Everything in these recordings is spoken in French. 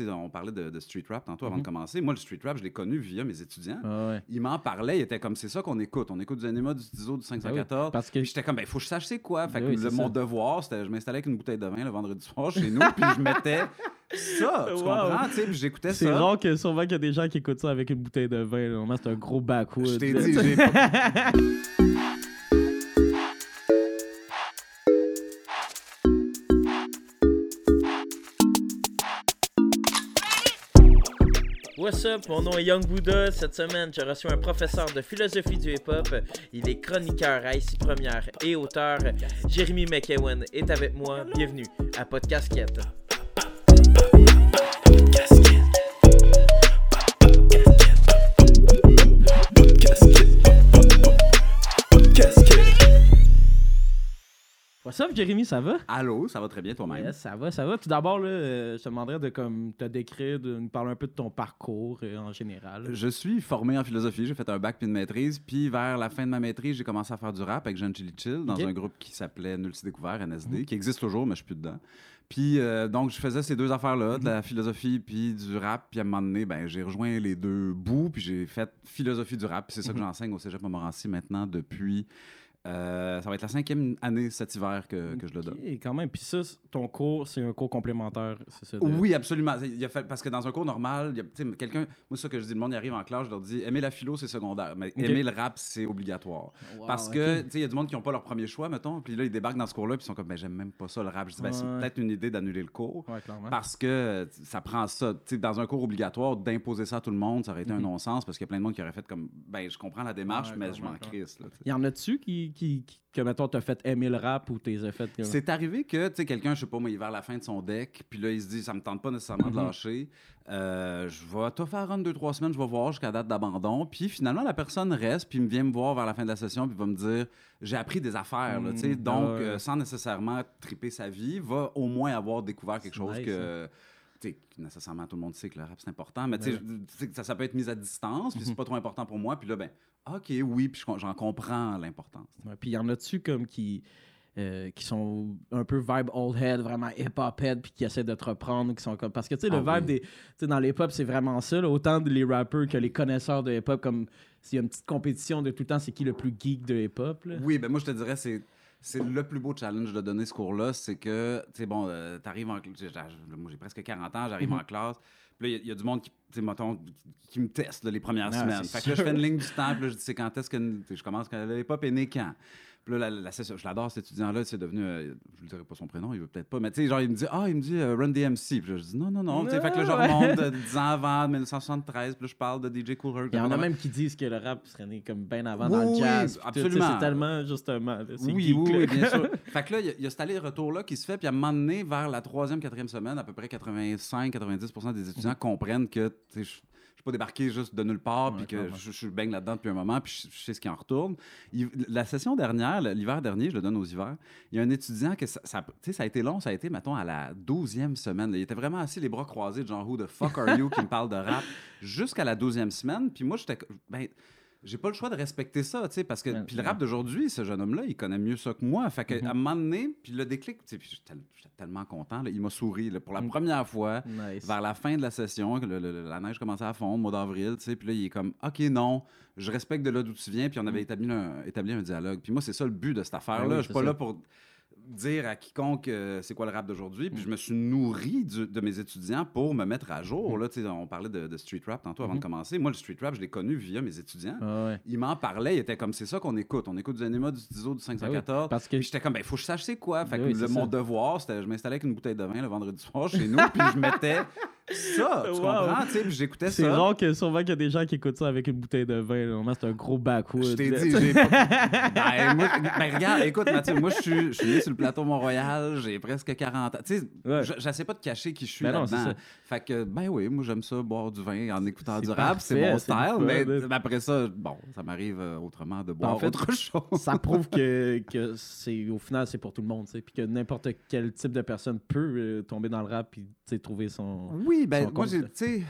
On parlait de, de street rap tantôt avant Mhm. de commencer. Moi, le street rap, je l'ai connu via mes étudiants. Ah ouais. Ils m'en parlaient, ils étaient comme c'est ça qu'on écoute. On écoute du Anima, du Tizo, du 514. Parce que j'étais comme, ben, il faut que je sache c'est quoi. Fait que Oui, le- c'est mon ça. devoir, c'était, je m'installais avec une bouteille de vin le vendredi soir chez nous, puis je mettais ça. Tu Wow. comprends? Puis j'écoutais c'est ça. rare que souvent qu'il y a des gens qui écoutent ça avec une bouteille de vin. Normalement, c'est un gros backwood. Je t'ai dit, j'ai pas- What's up, mon nom est Young Buddha. Cette semaine, je reçois un professeur de philosophie du hip-hop. Il est chroniqueur à Première et auteur. Jérémy McEwen est avec moi. Bienvenue à Podcasquette. What's up, Jérémy, ça va? Allô, ça va très bien toi-même? Yes, ça va, ça va. Tout d'abord, là, euh, je te demanderais de comme, te décrire, de nous parler un peu de ton parcours euh, en général. Je suis formé en philosophie, j'ai fait un bac puis une maîtrise, puis vers la fin de ma maîtrise, j'ai commencé à faire du rap avec Jean Chili Chill dans. Mhm. un groupe qui s'appelait Nulti Découvert, NSD, qui existe toujours, mais je suis plus dedans. Puis euh, donc, je faisais ces deux affaires-là, de la philosophie puis du rap, puis à un moment donné, ben, j'ai rejoint les deux bouts, puis j'ai fait philosophie du rap, puis c'est ça que Mhm. j'enseigne au Cégep Montmorency maintenant depuis... euh, ça va être la cinquième année cet hiver que, que je le donne. Ok, quand même. Puis ça, ton cours, c'est un cours complémentaire, c'est ça? de- Oui, absolument. Il a fait, parce que dans un cours normal, il quelqu'un, moi, c'est ça que je dis, le monde y arrive en classe, je leur dis, aimer la philo, c'est secondaire, mais aimer le rap, c'est obligatoire. Wow, parce que, tu sais, il y a du monde qui n'ont pas leur premier choix, mettons, puis là, ils débarquent dans ce cours-là, puis ils sont comme, ben, j'aime même pas ça, le rap. Je dis, ben, c'est peut-être une idée d'annuler le cours. Ouais, clairement. Parce que ça prend ça. Tu sais, dans un cours obligatoire, d'imposer ça à tout le monde, ça aurait été un Mhm. non-sens parce qu'il y a plein de monde qui aurait fait comme, ben, je comprends la démarche, Ouais, mais je m'en crisse. là, sais. Y en a-tu qui, qui, qui- que, mettons, t'as fait aimer le rap ou t'es fait comme... C'est arrivé que, tu sais, quelqu'un, je sais pas, moi, il est vers la fin de son deck, puis là, il se dit, ça me tente pas nécessairement de Mhm. lâcher. Euh, je vais tout faire un, deux, trois semaines, je vais voir jusqu'à date d'abandon. Puis finalement, la personne reste, puis me vient me voir vers la fin de la session, puis va me dire, j'ai appris des affaires, tu sais. Mhm. Donc, Ah ouais. euh, sans nécessairement triper sa vie, va au moins avoir découvert quelque chose nice, que. tu sais, que nécessairement tout le monde sait que le rap c'est important, mais tu sais, Ouais. ça, ça peut être mis à distance, puis Mhm. c'est pas trop important pour moi, puis là, ben, ok, oui, puis j'en comprends l'importance. Ouais, Puis y en a-tu comme qui, euh, qui sont un peu vibe old head, vraiment hip-hop head, puis qui essaient de te reprendre, qui sont comme... Parce que, tu sais, le Ah vibe oui. des... Tu sais, dans l'hip-hop, c'est vraiment ça, là, autant les rappers que les connaisseurs de hip-hop, comme s'il y a une petite compétition de tout le temps, c'est qui le plus geek de hip-hop, là. Oui, ben moi, je te dirais, c'est. C'est le plus beau challenge de donner ce cours-là, c'est que, tu sais, bon, euh, t'arrives en classe, moi j'ai presque 40 ans, j'arrive Mhm. en classe, puis là, il y a- il y, a du monde qui, tu sais, mettons, qui- qui me teste là, les premières Ah, semaines. Fait que là, je fais une ligne du temps, puis là, je dis, c'est quand est-ce que, je commence quand l'hip-hop est né quand? Puis là, la, je l'adore, cet étudiant-là, c'est devenu, euh, je ne dirai pas son prénom, il veut peut-être pas, mais tu sais, genre, il me dit, ah, il me dit euh, Run DMC. Puis là, je dis, non, non, non. Fait que là, je remonte de 10 ans avant, 1973, puis là, je parle de DJ Cool Herc. Il y en a même qui disent que le rap serait né comme bien avant Oui, dans le oui, jazz. sais, absolument. C'est tellement, justement, là, Oui, geek, oui, là. oui, bien sûr. fait que là, il y a- il y, a cet aller-retour-là qui se fait, puis à un moment donné, vers la troisième, quatrième semaine, à peu près 85-90% des étudiants comprennent que tu sais, pas débarqué juste de nulle part, Ouais, puis que je, je baigne là-dedans depuis un moment, puis je, je sais ce qui en retourne. Il- la session dernière, l'hiver dernier, je le donne aux hivers, il y a un étudiant que ça, ça, tu sais, ça a été long, ça a été, mettons, à la douzième semaine. là. Il était vraiment assis, les bras croisés, genre, who the fuck are you, qui me parle de rap, jusqu'à la douzième semaine. Puis moi, j'étais, ben, j'ai pas le choix de respecter ça, tu sais, parce que Ouais, puis le ouais. rap d'aujourd'hui, ce jeune homme-là, il connaît mieux ça que moi. Fait que, à un moment donné, puis le déclic, tu sais, puis j'étais tel- j'étais tellement content, là, il m'a souri là, pour la Mm. première fois. Nice. Vers la fin de la session, que le- le- la neige commençait à fondre, mois d'avril, tu sais, puis là, il est comme, OK, non, je respecte de là d'où tu viens, puis on avait Mm. établi un, établi un dialogue. Puis moi, c'est ça le but de cette affaire-là. oui, je suis pas ça. là pour dire à quiconque euh, c'est quoi le rap d'aujourd'hui, puis Mm. je me suis nourri du- de mes étudiants pour me mettre à jour. Mm. Là, tu sais, on parlait de, de street rap tantôt avant Mhm. de commencer. Moi, le street rap, je l'ai connu via mes étudiants. Ah ouais. Ils m'en parlaient, ils étaient comme c'est ça qu'on écoute. On écoute du Anima, du Tizo, du 514. Parce que Puis j'étais comme, ben, il faut que je sache c'est quoi. Fait Ben que oui, le- mon ça. devoir, c'était, je m'installais avec une bouteille de vin le vendredi soir chez nous, puis je mettais ça. Tu Wow. comprends? Tu sais, puis j'écoutais c'est ça. rare que souvent qu'il y a des gens qui écoutent ça avec une bouteille de vin. là. C'est un gros backwood. Je t'ai dit, j'ai pas... ben, moi- ben, regarde, écoute, Mathieu, moi, je suis, je suis né sur le plateau Mont-Royal, j'ai presque 40 ans. Tu sais, Ouais. j'essaie pas de cacher qui je suis Ben c'est là-dedans. Fait que, ben oui, moi, j'aime ça, boire du vin en écoutant C'est du rap, c'est mon c'est le style, mais là. après ça, bon, ça m'arrive euh, autrement de boire En fait, autre chose. ça prouve que, que c'est au final c'est pour tout le monde, tu sais, puis que n'importe quel type de personne peut euh, tomber dans le rap et tu sais, trouver son. Oui, ben Son moi, tu sais,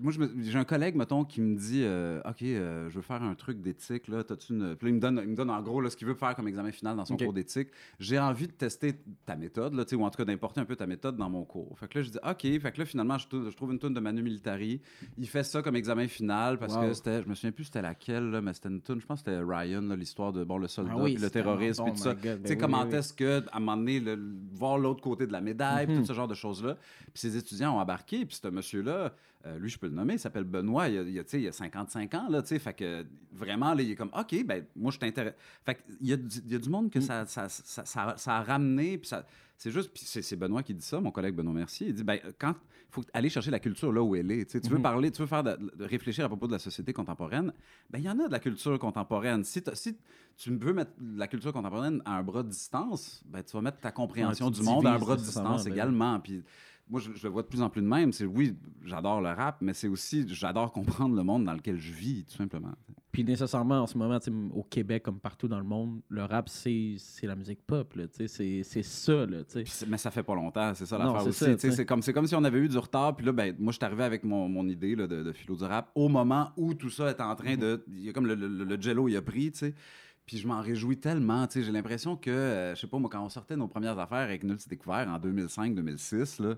moi, j'ai un collègue, mettons, qui me dit euh, OK, euh, je veux faire un truc d'éthique. Là, T'as-tu une... Puis là, il me, donne, il me donne en gros là, ce qu'il veut faire comme examen final dans son cours d'éthique. J'ai envie de tester ta méthode, là, tu ou en tout cas d'importer un peu ta méthode dans mon cours. Fait que là, je dis OK. Fait que là, finalement, je, trouve une tune de Manu Militari. Il fait ça comme examen final parce Wow. que c'était, je me souviens plus c'était laquelle, là, mais c'était une tune, je pense que c'était Ryan, l'histoire de bon, le soldat, Ah oui, puis le terrorisme, puis tout ça. Tu Ben oui, comment oui, est-ce que, à un moment donné, le- voir l'autre côté de la médaille, puis Mhm. tout ce genre de choses-là. Puis ces étudiants ont embarqué, puis ce monsieur-là, euh, lui, je peux le nommer, il s'appelle Benoît, il a, il a, il a 55 ans, là, tu sais, fait que vraiment, là, il est comme, OK, ben, moi, je t'intéresse. Fait que il y, a du- il y a du monde que Mm. ça, ça, ça, ça- a ramené, puis ça. C'est juste, puis c'est Benoît qui dit ça, mon collègue Benoît Mercier. Il dit, ben, quand il faut aller chercher la culture là où elle est. Tu sais, tu veux Mhm. parler, tu veux faire de, de réfléchir à propos de la société contemporaine, ben, il y en a de la culture contemporaine. Si, tu veux mettre la culture contemporaine à un bras de distance, ben, tu vas mettre ta compréhension Ouais, du monde à un bras de distance ben également. Puis moi, je, je le vois de plus en plus de même. C'est oui, j'adore le rap, mais c'est aussi, j'adore comprendre le monde dans lequel je vis, tout simplement. Puis nécessairement, en ce moment, au Québec, comme partout dans le monde, le rap, c'est la musique pop. C'est ça. Là, mais ça fait pas longtemps, c'est ça l'affaire aussi. C'est comme, comme si on avait eu du retard, puis là, ben, moi, je suis arrivé avec mon, mon idée là, de, de philo du rap au moment où tout ça est en train de. Il y a comme le, le, le jello, il a pris, tu sais. Puis je m'en réjouis tellement. J'ai l'impression que, euh, je sais pas, moi, quand on sortait nos premières affaires avec Nul découvert en 2005-2006, là,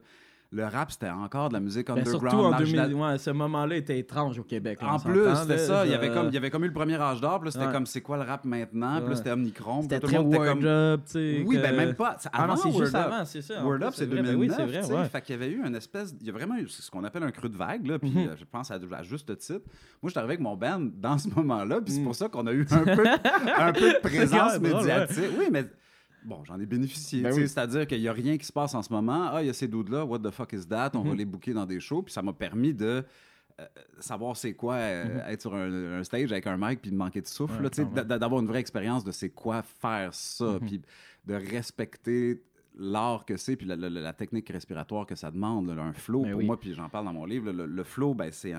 le rap, c'était encore de la musique Ben, underground. surtout en marginale. 2000, ouais, ce moment-là était étrange au Québec. là, En plus, c'était ça. Il y, avait comme, il y avait comme eu le premier âge d'or, puis c'était Ouais. comme c'est quoi le rap maintenant, puis c'était Omnicron. C'était très word comme. up, tu sais. Oui, que- ben même pas. Ah avant c'est juste Up. avant, c'est ça. Word Up, c'est vrai. 2009. Ben oui, c'est vrai, ouais. Fait qu'il y avait eu une espèce. Il y a vraiment eu ce qu'on appelle un creux de vague, là, puis Mhm. euh, je pense à, à juste titre. Moi, je suis arrivé avec mon band dans ce moment-là, puis c'est Mhm. pour ça qu'on a eu un peu, un peu de présence médiatique. Oui, mais. Bon, j'en ai bénéficié. Ben oui. C'est-à-dire qu'il n'y a rien qui se passe en ce moment. Ah, il y a ces dudes-là, what the fuck is that? On va Mhm. les booker dans des shows. Puis ça m'a permis de euh, savoir c'est quoi euh, être sur un, un stage avec un mic puis de manquer de souffle. Mhm. Ouais, D'avoir une vraie expérience de c'est quoi faire ça. Mhm. Puis de respecter l'art que c'est, puis la, la- la technique respiratoire que ça demande, là, un flow, Ben pour oui. moi, puis j'en parle dans mon livre, le, le flow, ben, c'est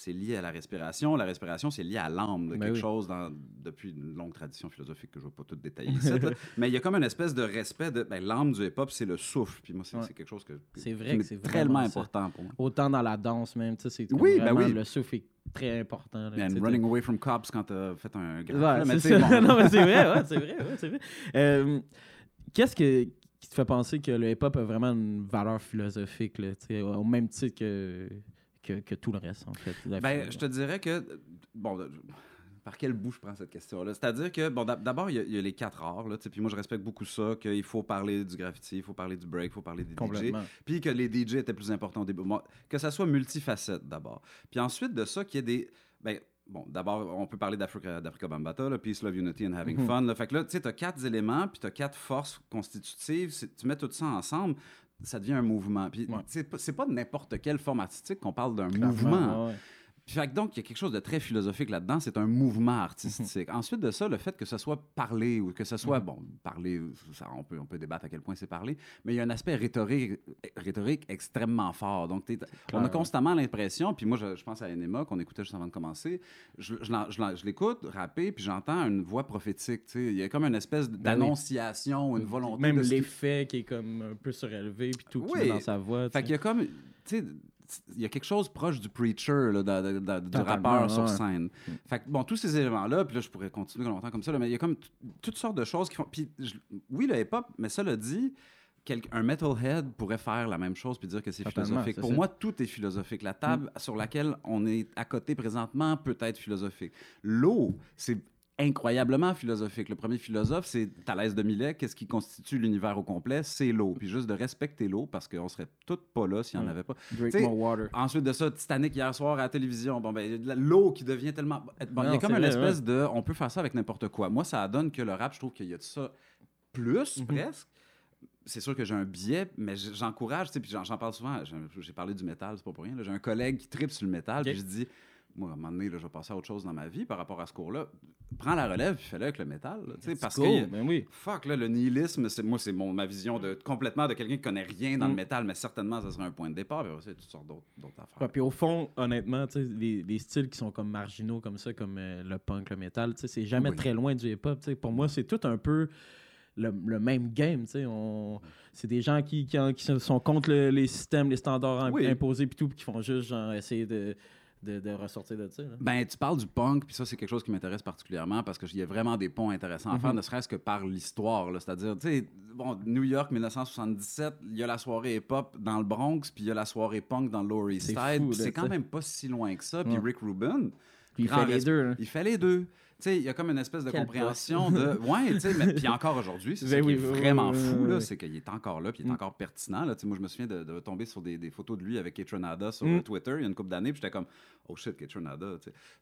c'est lié à la respiration. La respiration, c'est lié à l'âme, de Ben quelque oui. chose dans, depuis une longue tradition philosophique que je ne vais pas tout détailler ici. Mais il y a comme une espèce de respect de ben, l'âme du hip-hop, c'est le souffle. Puis moi, c'est Ouais. quelque chose que, C'est vrai qui que tellement ça. important pour moi. Autant dans la danse même, tu sais, c'est Oui, ben oui. le souffle est très important. là, And running away from cops quand t'as fait un grand. Ouais, c'est bon. non, mais c'est vrai, ouais, c'est vrai, c'est vrai. Euh, Qu'est-ce que, qui te fait penser que le hip-hop a vraiment une valeur philosophique, là, au même titre que, que, que tout le reste, en fait? Ben, je te dirais que. Bon, je- par quel bout je prends cette question-là? C'est-à-dire que, bon, d'ab- d'abord, il y, a- il y a les quatre arts, là, tu sais, puis moi, je respecte beaucoup ça, qu'il faut parler du graffiti, il faut parler du break, il faut parler des DJ, puis que les DJ étaient plus importants au début. Que ça soit multifacette, d'abord. Puis ensuite de ça, qu'il y ait des. Ben, Bon, d'abord, on peut parler d'Africa, Bambata, là, Peace, Love, Unity and Having Mhm. Fun. là. Fait que là, tu sais, tu as quatre éléments, puis tu as quatre forces constitutives. Tu mets tout ça ensemble, ça devient un mouvement. Puis, Ouais. c'est pas n'importe quelle forme artistique qu'on parle d'un mouvement. ouais, ouais. Fait que donc, il y a quelque chose de très philosophique là-dedans. C'est un mouvement Mhm. artistique. Ensuite de ça, le fait que ce soit parlé ou que ce soit, Mhm. bon, parler, ça, on, peut, on peut débattre à quel point c'est parlé, mais il y a un aspect rhétorique, rhétorique extrêmement fort. Donc, on a constamment l'impression, puis moi, je, je pense à Enema qu'on écoutait juste avant de commencer, je, je l'en- je l'en- je l'écoute rapper, puis j'entends une voix prophétique. tu sais. Il y a comme une espèce d'annonciation, une volonté. Ben Même l'effet qui est comme un peu surélevé, puis tout qui est dans sa voix. Fait qu'il y a comme, tu sais, il y a quelque chose proche du preacher, là, du rappeur sur scène. Mm. Fait que, bon, tous ces éléments-là, puis là, je pourrais continuer longtemps comme ça, là, mais il y a comme toutes sortes de choses qui font. Puis, je- oui, le hip-hop, mais ça le dit, quel- un metalhead pourrait faire la même chose puis dire que c'est philosophique. Pour ça. Mm. moi, tout est philosophique. La table sur laquelle on est à côté présentement peut être philosophique. L'eau, c'est incroyablement philosophique. Le premier philosophe, c'est Thalès de Milet. Qu'est-ce qui constitue l'univers au complet? C'est l'eau. Puis juste de respecter l'eau, parce qu'on serait toutes pas là s'il n'y en Mm. avait pas. Drink t'sais, more water. Ensuite de ça, Titanic hier soir à la télévision. Bon, ben, l'eau qui devient tellement. Bon, il y a comme une vrai, espèce de. On peut faire ça avec n'importe quoi. Moi, ça donne que le rap, je trouve qu'il y a de ça plus, Mhm. presque. C'est sûr que j'ai un biais, mais j'encourage, tu sais, puis j'en parle souvent. J'ai- parlé du métal, c'est pas pour rien. J'ai un collègue qui tripe sur le métal, Ok. puis je dis, moi, à un moment donné, là, je vais passer à autre chose dans ma vie par rapport à ce cours-là. Prends la relève, puis fais-le avec le métal, là, tu sais, It's parce cool, que. ben oui. Fuck, là, le nihilisme, c'est, moi, c'est mon, ma vision de, complètement de quelqu'un qui connaît rien dans Mm. le métal, mais certainement, ça serait un point de départ. Puis après, ça, il y a toutes sortes d'autres, d'autres affaires. Ouais, puis au fond, honnêtement, les, les styles qui sont comme marginaux comme ça, comme euh, le punk, le métal, tu sais, c'est jamais Oui. très loin du hip-hop. tu sais. Pour moi, c'est tout un peu le, le même game. tu sais. On... C'est des gens qui, qui, qui sont contre le- les systèmes, les standards Oui. imposés, puis tout, puis qui font juste genre, essayer de, de, de ressortir de ça. là. Ben, tu parles du punk, puis ça, c'est quelque chose qui m'intéresse particulièrement parce qu'il y a vraiment des ponts intéressants à faire, Mhm. ne serait-ce que par l'histoire. C'est-à-dire, tu sais, bon, New York 1977, il y a la soirée hip-hop dans le Bronx, puis il y a la soirée punk dans Lower East C'est Side. c'est quand même pas si loin que ça. Puis. Rick Rubin, il grand fait les deux. hein. il fait les deux. Sais, il y a comme une espèce de Quel compréhension de. Ouais, tu sais, mais puis encore aujourd'hui, c'est Ben ça qui est oui, vraiment oui, fou, là, c'est qu'il est encore là, puis il est Mm. encore pertinent. Là. Moi, je me souviens de, de tomber sur des, des photos de lui avec Ketronada sur Mm. Twitter il y a une couple d'années, puis j'étais comme, oh shit, Ketronada.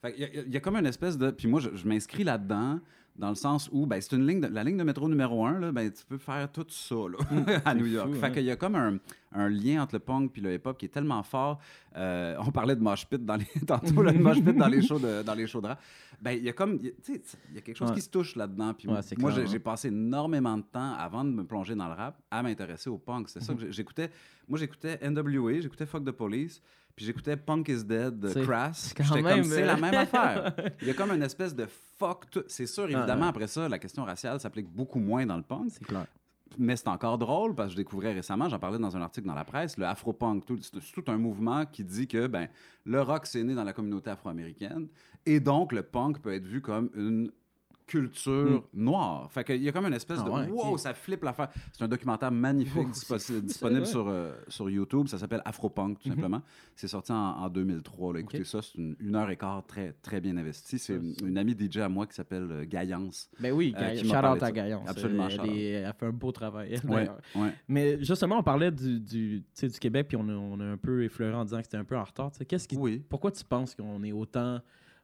y, il y a comme une espèce de. Puis moi, je, je m'inscris là-dedans. Dans le sens où, ben, c'est une ligne, de- la ligne de métro numéro un, là, ben, tu peux faire tout ça là, à c'est New York. fou, fait hein. qu'il y a comme un, un lien entre le punk et le hip-hop qui est tellement fort. Euh, on parlait de mosh pit dans les, tantôt, là, de mosh pit dans les shows de, dans les shows de rap. Ben, il y a comme, il y a- quelque chose Ouais. qui se touche là-dedans. Puis Ouais, moi, j'ai hein. passé énormément de temps avant de me plonger dans le rap à m'intéresser au punk. C'est ça que j'ai- j'écoutais. Moi, j'écoutais NWA, j'écoutais Fuck the Police, puis j'écoutais Punk is Dead de Crass. J'étais comme, c'est euh, la même affaire. Il y a comme une espèce de fuck. tout- C'est sûr, évidemment, ouais. après ça, la question raciale s'applique beaucoup moins dans le punk C'est clair. mais c'est encore drôle parce que je découvrais récemment, j'en parlais dans un article dans la presse, le afro-punk. tout- c'est tout un mouvement qui dit que ben, le rock, c'est né dans la communauté afro-américaine et donc le punk peut être vu comme une culture noire. Fait qu'il y a comme une espèce Hmm. Ah de ouais, wow, ça flippe l'affaire. C'est un documentaire magnifique Oh, disponible sur, euh, sur YouTube. Ça s'appelle Afropunk, tout Mhm. simplement. C'est sorti en, en 2003. là. Écoutez ça, c'est une, une heure et quart très, très bien investie. C'est une, amie DJ à moi qui s'appelle euh, Gaillance. Ben oui, Euh, qui m'a shout out à. Gaillon. Absolument, Elle, est- elle fait un beau travail. Ouais, ouais. Mais justement, on parlait du, du, du Québec, puis on a, on a un peu effleuré en disant que c'était un peu en retard. Qu'est-ce qui, Oui. Pourquoi tu penses qu'on est autant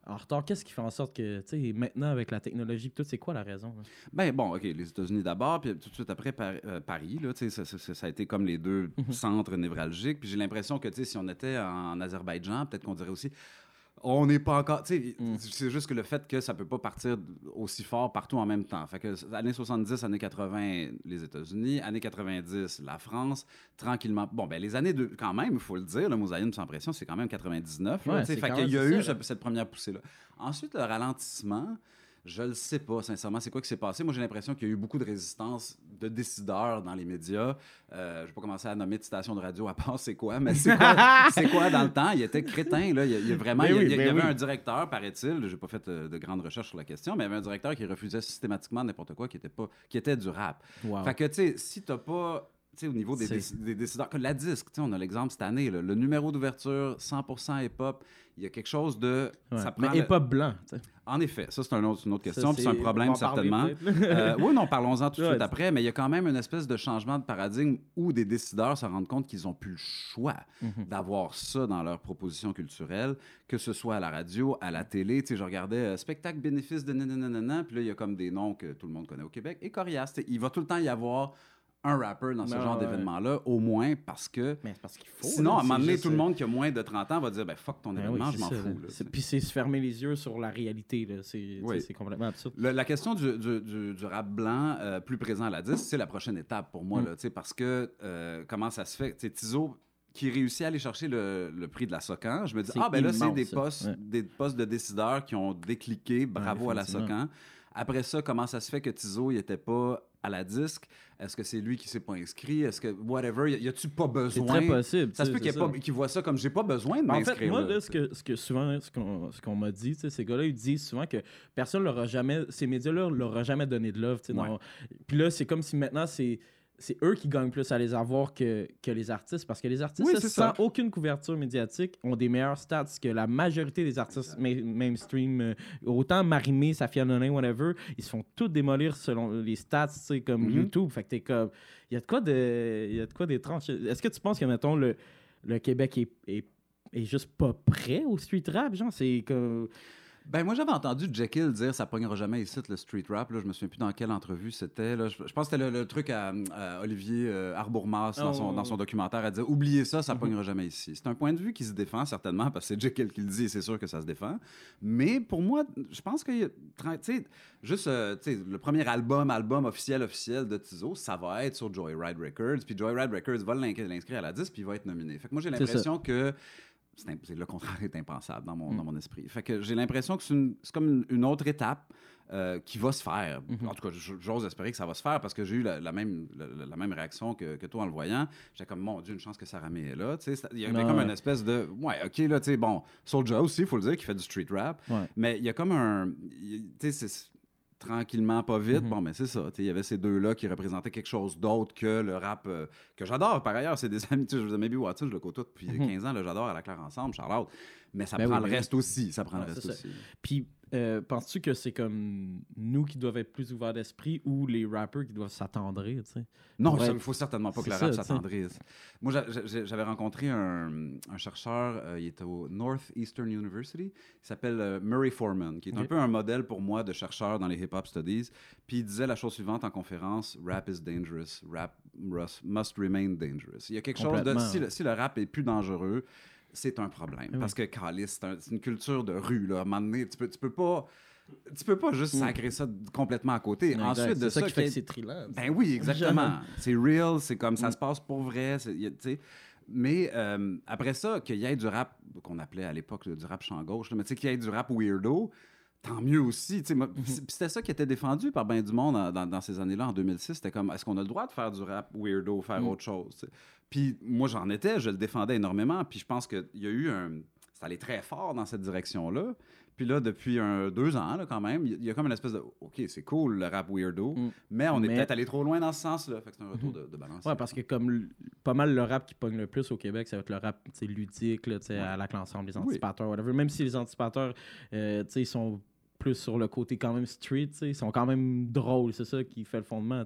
en retard? Qu'est-ce qui fait en sorte que, tu sais, maintenant, avec la technologie, tout, c'est quoi la raison? là? Ben bon, OK, les États-Unis d'abord, puis tout de suite après Par- euh, Paris, là, tu sais, ça, ça- ça- ça a été comme les deux Mhm. centres névralgiques. Puis j'ai l'impression que, tu sais, si on était en Azerbaïdjan, peut-être qu'on dirait aussi, on n'est pas encore, tu sais, Mm. c'est juste que le fait que ça peut pas partir aussi fort partout en même temps. Fait que années 70, années 80, les États-Unis, années 90, la France, tranquillement. Bon, ben les années de, quand même, il faut le dire, le Mosaïne sans pression, c'est quand même 99. là, Ouais, fait qu'il y a eu cette première poussée-là. Ensuite, le ralentissement. Je le sais pas, sincèrement, c'est quoi qui s'est passé? Moi, j'ai l'impression qu'il y a eu beaucoup de résistance de décideurs dans les médias. Euh, je vais pas commencer à nommer de stations de radio à part c'est quoi, mais c'est quoi, dans le temps? Il était crétin, là. Il vraiment... Il y oui, il avait oui. un directeur, paraît-il, j'ai pas fait euh, de grandes recherches sur la question, mais il y avait un directeur qui refusait systématiquement n'importe quoi qui était, pas, qui était du rap. Wow. Fait que, tu sais, si t'as pas... Au niveau des, décideurs, la disque, on a l'exemple cette année, là, le numéro d'ouverture, 100% hip-hop, il y a quelque chose de... Ouais. Ça Mais prend le- hip hop blanc. En effet, ça, c'est un autre- une autre question, puis c'est un problème, certainement. Euh, oui, non, parlons-en tout de Ouais, suite après, mais il y a quand même une espèce de changement de paradigme où des décideurs se rendent compte qu'ils n'ont plus le choix Mhm. d'avoir ça dans leur proposition culturelle, que ce soit à la radio, à la télé. Tu sais, je regardais euh, spectacle bénéfice de nanana, puis là, il y a comme des noms que tout le monde connaît au Québec. Et Corias, il va tout le temps y avoir un rapper dans ce genre ouais. d'événement-là, au moins parce que. Mais c'est parce qu'il faut. Sinon, là, à un moment donné, tout le euh, monde qui a moins de 30 ans va dire ben fuck ton ben oui, événement, je m'en fous. là. Puis c'est se fermer les yeux sur la réalité. C'est Oui. complètement absurde. Le- la question du, du- du- du rap blanc euh, plus présent à la disque, c'est la prochaine étape pour moi, Mm. là, parce que euh, comment ça se fait? Tizo, qui réussit à aller chercher le, le prix de la Socan, je me dis, ah ben là, c'est des postes, Ouais. des postes de décideurs qui ont décliqué, bravo à la. Socan. Après ça, comment ça se fait que Tizo, il était pas à la disque? Est-ce que c'est lui qui s'est pas inscrit? Est-ce que, whatever, y, a-tu pas C'est besoin? très possible. Ça se peut qu'il c'est pas- qu'il voit ça comme j'ai pas besoin de En m'inscrire. fait, moi, là. ce que, ce que souvent, ce qu'on, m'a dit, ces gars-là, ils disent souvent que personne leur a jamais, ces médias-là leur a jamais donné de Ouais. dans- Puis là, c'est comme si maintenant, c'est, c'est eux qui gagnent plus à les avoir que, que les artistes. Parce que les artistes, Oui, sans ça. aucune couverture médiatique, ont des meilleurs stats que la majorité des artistes ma- mainstream. euh, autant Marimé, Safia Nolin, whatever, ils se font tous démolir selon les stats, tu sais, comme Mhm. YouTube. Fait que t'es comme... Il y a de quoi de... Il y a de quoi d'étrange. Est-ce que tu penses que, mettons, le, le Québec est, est est juste pas prêt au street rap, genre, c'est comme... Ben, moi, j'avais entendu Jekyll dire ça pognera jamais ici, le street rap. Là. Je me souviens plus dans quelle entrevue c'était. Je, je pense que c'était le, le truc à, à Olivier euh, Arbourmas dans, son, Oh. dans son documentaire à dire oubliez ça, ça Mhm. pognera jamais ici. C'est un point de vue qui se défend certainement parce que c'est Jekyll qui le dit et c'est sûr que ça se défend. Mais pour moi, je pense que, tu sais, juste euh, le premier album, album officiel, officiel de Tizo, ça va être sur Joyride Records. Puis Joyride Records va l'in- l'inscrire à la 10 puis il va être nominé. Fait que moi, j'ai l'impression que c'est le contraire est impensable dans mon, dans mon esprit. Fait que j'ai l'impression que c'est comme une, une autre étape euh, qui va se faire. En tout cas, j'ose espérer que ça va se faire parce que j'ai eu la, la même, la, la même réaction que, que toi en le voyant. J'étais comme, mon Dieu, une chance que Sarah May est là. Il y avait Ah comme ouais. une espèce de. Ouais, OK, là, tu sais, bon, Soulja aussi, il faut le dire, qui fait du street rap. Ouais. Mais il y a comme un. Tu sais, c'est tranquillement, pas vite. Mhm. Bon, mais c'est ça. Il y avait ces deux-là qui représentaient quelque chose d'autre que le rap euh, que j'adore. Par ailleurs, c'est des amis. Je veux dire, Maybe Watson, je le côtoie depuis Mhm. 15 ans. là, J'adore à la claire ensemble, Charlotte. Mais ça Ben prend oui, le ben reste aussi. Ça prend Ouais, le reste aussi. Puis, euh, penses-tu que c'est comme nous qui doivent être plus ouverts d'esprit ou les rappers qui doivent s'attendrir? Non, il ne faut certainement pas que le rap s'attendrisse. Moi, j'a- j'a- j'avais rencontré un, un chercheur, euh, il était au Northeastern University, il s'appelle euh, Murray Foreman, qui est un peu un modèle pour moi de chercheur dans les hip-hop studies. Puis il disait la chose suivante en conférence Rap is dangerous, rap must, remain dangerous. Il y a quelque chose de. Si, le, si le rap est plus dangereux, c'est un problème. Oui. Parce que, calice, c'est un- c'est une culture de rue. Là. À un moment donné, tu peux, tu peux pas. Tu peux pas juste Mm. sacrer ça complètement à côté. Exact. Ensuite de c'est ça, ça, qui fait que c'est ben oui, exactement. c'est real, c'est comme ça Mm. se passe pour vrai. tu. Mais euh, après ça, qu'il y ait du rap qu'on appelait à l'époque du rap champ gauche, là, mais tu sais, qu'il y ait du rap weirdo, tant mieux aussi. puis C'était ça qui était défendu par bien du monde dans, dans- dans ces années-là, en 2006. C'était comme, est-ce qu'on a le droit de faire du rap weirdo, faire Mm. autre chose? Puis moi, j'en étais, je le défendais énormément. Puis je pense qu'il y a eu un... C'est allé très fort dans cette direction-là. Puis là, depuis un, deux ans, là, quand même, il y a comme une espèce de OK, c'est cool le rap weirdo, Mm. mais on est Mais- peut-être allé trop loin dans ce sens-là. Fait que c'est un retour de, de balance. Ouais, parce que comme pas mal le rap qui pogne le plus au Québec, ça va être le rap ludique, là, tu sais, à la ensemble, les Oui. anticipateurs, whatever. Même si les anticipateurs, euh, ils sont plus sur le côté quand même street, ils sont quand même drôles, c'est ça qui fait le fondement.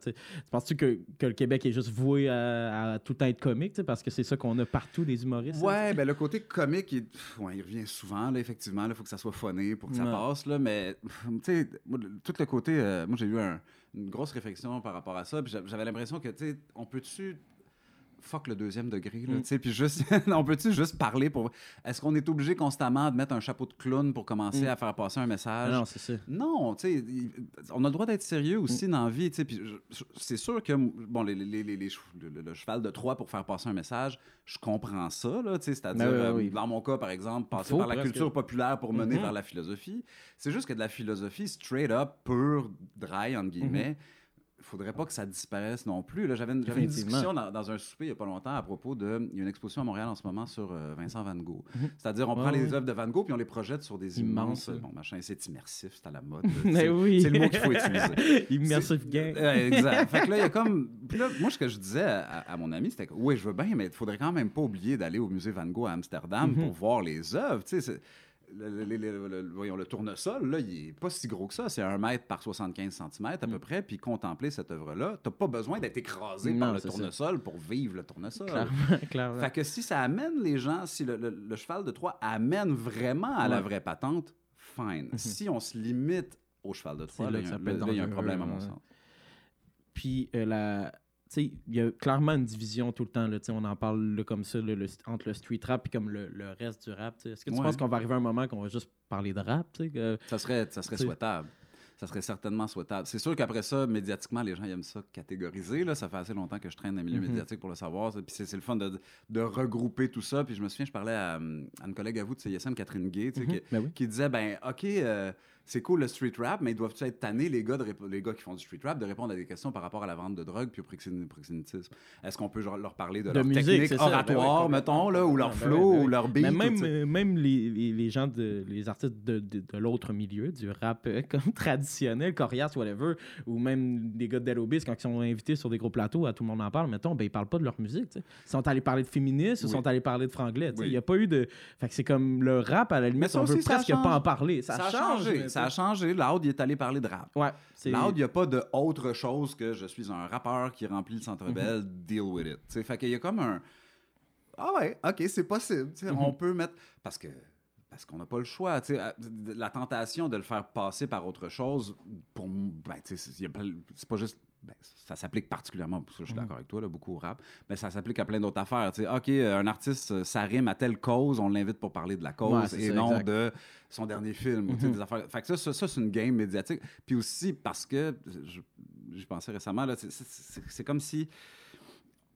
Penses-tu que, que le Québec est juste voué à, à tout le temps être comique, parce que c'est ça qu'on a partout des humoristes? hein, Ouais, ben le côté comique, il, pff, ouais, il revient souvent, là, effectivement. Il faut que ça soit funné pour que ça Ouais. passe, là, mais tout le côté. euh, moi, j'ai eu un- une grosse réflexion par rapport à ça, j'avais l'impression que, tu sais, on peut-tu. Fuck le deuxième degré, là, Mm. tu sais, puis juste. on peut-tu juste parler pour. Est-ce qu'on est obligé constamment de mettre un chapeau de clown pour commencer Mm. à faire passer un message? Non, c'est ça. Non, tu sais, on a le droit d'être sérieux aussi dans la vie, tu sais. Puis c'est sûr que, bon, les, les- les- le, cheval de Troie pour faire passer un message, je comprends ça, là, tu sais. C'est-à-dire, Ben oui, euh, oui. dans mon cas, par exemple, passer faut par la culture populaire pour mener Mhm. vers la philosophie. C'est juste que de la philosophie straight up, pure, dry, entre guillemets, faudrait pas que ça disparaisse non plus. là. J'avais une, une discussion dans, dans un souper il y a pas longtemps à propos de... Il y a une exposition à Montréal en ce moment sur euh, Vincent Van Gogh. Mhm. C'est-à-dire, on Ouais, prend les ouais. œuvres de Van Gogh puis on les projette sur des Immense, immenses... ouais. Bon, machin, c'est immersif, c'est à la mode. Mais C'est- oui. C'est le mot qu'il faut utiliser. Immersive gang. Euh, exact. Fait que là, il y a comme. Puis là, moi, ce que je disais à, à mon ami, c'était que oui, je veux bien, mais il faudrait quand même pas oublier d'aller au musée Van Gogh à Amsterdam Mhm. pour voir les œuvres. Tu sais, c'est- le, voyons, le tournesol, là, il est pas si gros que ça. C'est un mètre par 75 cm à peu Mhm. près. Puis contempler cette œuvre-là, t'as pas besoin d'être écrasé Non, par le ça. tournesol pour vivre le tournesol. Clairement, clairement. Fait que si ça amène les gens, si le, cheval de Troie amène vraiment à la vraie patente, fine. Si on se limite au cheval de Troie, là il y a un- problème à mon sens. Puis, euh, la... il y a clairement une division tout le temps. Là, on en parle là, comme ça, le- le- entre le street rap et comme le, le reste du rap. Est-ce que tu Ouais. penses qu'on va arriver à un moment qu'on va juste parler de rap? que- Ça serait, ça serait souhaitable. Ça serait certainement souhaitable. C'est sûr qu'après ça, médiatiquement, les gens ils aiment ça catégoriser. Là. Ça fait assez longtemps que je traîne dans les milieux Mhm. médiatiques pour le savoir. Puis c'est, le fun de, de regrouper tout ça. Puis je me souviens, je parlais à, hum, à une collègue à vous de CISM, Catherine Gay, Mhm. qui, Ben oui. qui disait ben OK, euh, c'est cool le street rap, mais ils doivent être tannés, les gars, de les gars qui font du street rap, de répondre à des questions par rapport à la vente de drogue puis au proxéné- proxénétisme. Est-ce qu'on peut genre, leur parler de, De leur musique, technique. Ben oratoire, complètement. mettons, là, ou leur Ben flow, ben oui. ou leur beat? Mais même, euh, même les, les, les gens, de, les artistes de, de, de l'autre milieu, du rap euh, comme traditionnel, coriace, whatever, ou même des gars de Dead Obese, quand ils sont invités sur des gros plateaux, à tout le monde en parle, mettons, ben, ils parlent pas de leur musique. Ils sont allés parler de féministes, ils sont allés parler de franglais. Oui. Il n'y a pas eu de. Fait que c'est comme le rap, à la limite, on veut presque change. pas en parler. Ça, Ça a changé. Ça a changé. Loud, il est allé parler de rap. Ouais. Loud, il n'y a pas de autre chose que je suis un rappeur qui remplit le Centre Bell, deal with it. T'sais, fait qu'il y a comme un. Ah ouais, ok, c'est possible. On peut mettre. Parce que. Parce qu'on n'a pas le choix. t'sais, La tentation de le faire passer par autre chose, pour ben, c'est pas juste. Ben, ça s'applique particulièrement, parce que je suis d'accord avec toi, là, beaucoup au rap, mais ça s'applique à plein d'autres affaires. t'sais. OK, euh, un artiste, euh, ça rime à telle cause, on l'invite pour parler de la cause et ça, non exact. de son dernier film. Mhm. des affaires. Fait que ça, ça, ça, c'est une game médiatique. Puis aussi parce que, j'y pensais récemment, c'est- comme si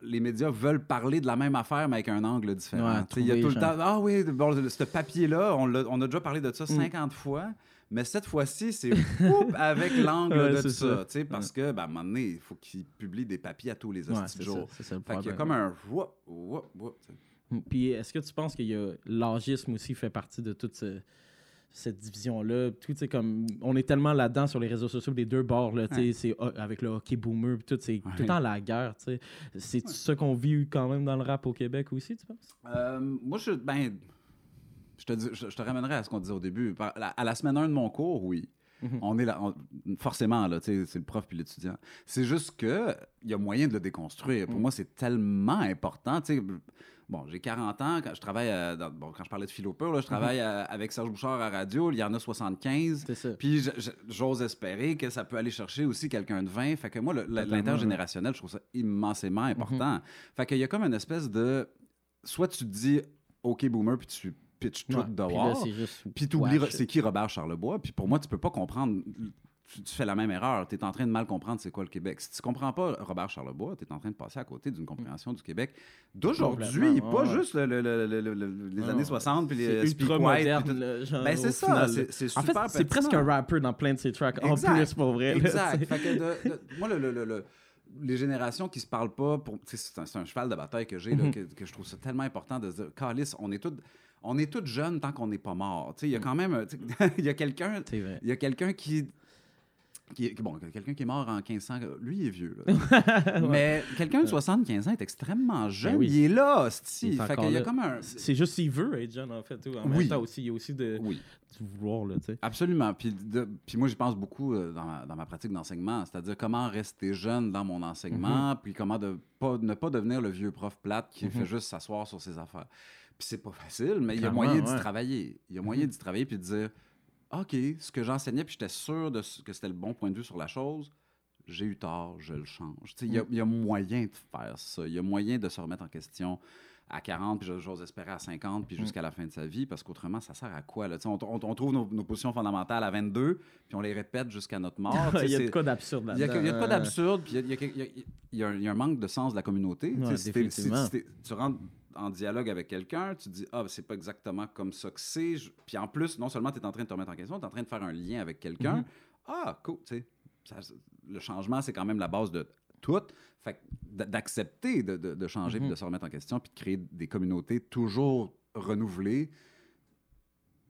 les médias veulent parler de la même affaire, mais avec un angle différent. Ouais, Tu Il y a tout le genre- temps, ah oui, bon, ce papier-là, on, l'a- on a déjà parlé de Mm. ça 50 fois. Mais cette fois-ci, c'est avec l'angle Ouais, de c'est ça. ça. tu sais, Parce que, ben, à un moment donné, il faut qu'ils publient des papiers à tous les Ouais, ça, jours. ça le Fait qu'il y a comme un whoop. Mm. Puis est-ce que tu penses qu'il y a l'âgisme aussi fait partie de toute ce- cette division-là? Tout, tu sais, comme, on est tellement là-dedans sur les réseaux sociaux des deux bords, là, tu sais, Ouais. c'est ho- avec le hockey boomer, tout, c'est tout le Ouais. temps la guerre. tu sais. C'est ça qu'on vit quand même dans le rap au Québec aussi, tu penses? Euh, moi, je, ben, je, te dis- je, je te ramènerai à ce qu'on disait au début. Par- la- à la semaine 1 de mon cours, oui. Mhm. On est là, on- forcément, là, c'est le prof puis l'étudiant. C'est juste que il y a moyen de le déconstruire. Pour Mhm. moi, c'est tellement important. Bon, j'ai 40 ans, quand je travaille, euh, dans- bon, quand je parlais de philo pur, là, je travaille euh, avec Serge Bouchard à radio, il y en a 75. C'est ça. Puis j'ose espérer que ça peut aller chercher aussi quelqu'un de 20. Fait que moi, l'intergénérationnel, je trouve ça immensément important. Fait qu'il y a comme une espèce de... Soit tu te dis « OK, boomer », puis tu pitches tout Ouais, dehors. Puis tu oublies wash. c'est qui Robert Charlebois? Puis pour moi, tu peux pas comprendre. Tu, tu fais la même erreur. Tu es en train de mal comprendre c'est quoi le Québec. Si tu comprends pas Robert Charlebois, tu es en train de passer à côté d'une compréhension du Québec d'aujourd'hui, pas ouais, juste le- le- le- le- le- les années ouais. 60 puis les ultra moderne, Ben, c'est ça, c'est- c'est En fait, super c'est presque un rapper dans plein de ses tracks. En Exact. plus, pour vrai. Exact. tu sais. Fait que de- de- moi, le, le- le- le- les générations qui se parlent pas, pour, c'est un, cheval de bataille que j'ai, Mhm. que, que je trouve ça tellement important de se dire, Calice, on est tous. On est tous jeunes tant qu'on n'est pas mort. Il y a quand même. sais, Il y a quelqu'un C'est vrai. il y a quelqu'un qui. Qui est- bon, quelqu'un qui est mort en 1500, lui, il est vieux. Là. Mais quelqu'un de 75 ans est extrêmement jeune. Ben oui. Il est là, Il Fait y a comme un. C'est juste s'il veut être jeune, en fait. En Oui. même temps aussi, il y a aussi de, Oui, vouloir, là, tu sais. absolument. Puis, de- puis moi, j'y pense beaucoup euh, dans ma, dans ma pratique d'enseignement. C'est-à-dire comment rester jeune dans mon enseignement, puis comment de pas, ne pas devenir le vieux prof plate qui Mhm. fait juste s'asseoir sur ses affaires. Puis c'est pas facile, mais il y a moyen d'y travailler. Il y a moyen Mhm. d'y travailler puis de dire OK, ce que j'enseignais, puis j'étais sûr de ce- que c'était le bon point de vue sur la chose, j'ai eu tort, je le change. Sais, Il y, a- il y a moyen de faire ça. Il y a moyen de se remettre en question à 40, puis j'ose espérer à 50, puis jusqu'à la fin de sa vie, parce qu'autrement, ça sert à quoi? Là? On, on- on trouve nos, nos positions fondamentales à 22, puis on les répète jusqu'à notre mort. Il y a de quoi d'absurde il y a, il y a de quoi d'absurde, puis il y a, il y a- il y a- il y a un, manque de sens de la communauté. Ouais, si si- si tu rentres en dialogue avec quelqu'un, tu dis Ah, ben, c'est pas exactement comme ça que c'est. Puis en plus, non seulement tu es en train de te remettre en question, tu es en train de faire un lien avec quelqu'un. Mhm. Ah, cool, tu sais. Le changement, c'est quand même la base de tout. Fait d'accepter de, de- de changer, puis Mhm. de se remettre en question, puis de créer des communautés toujours renouvelées,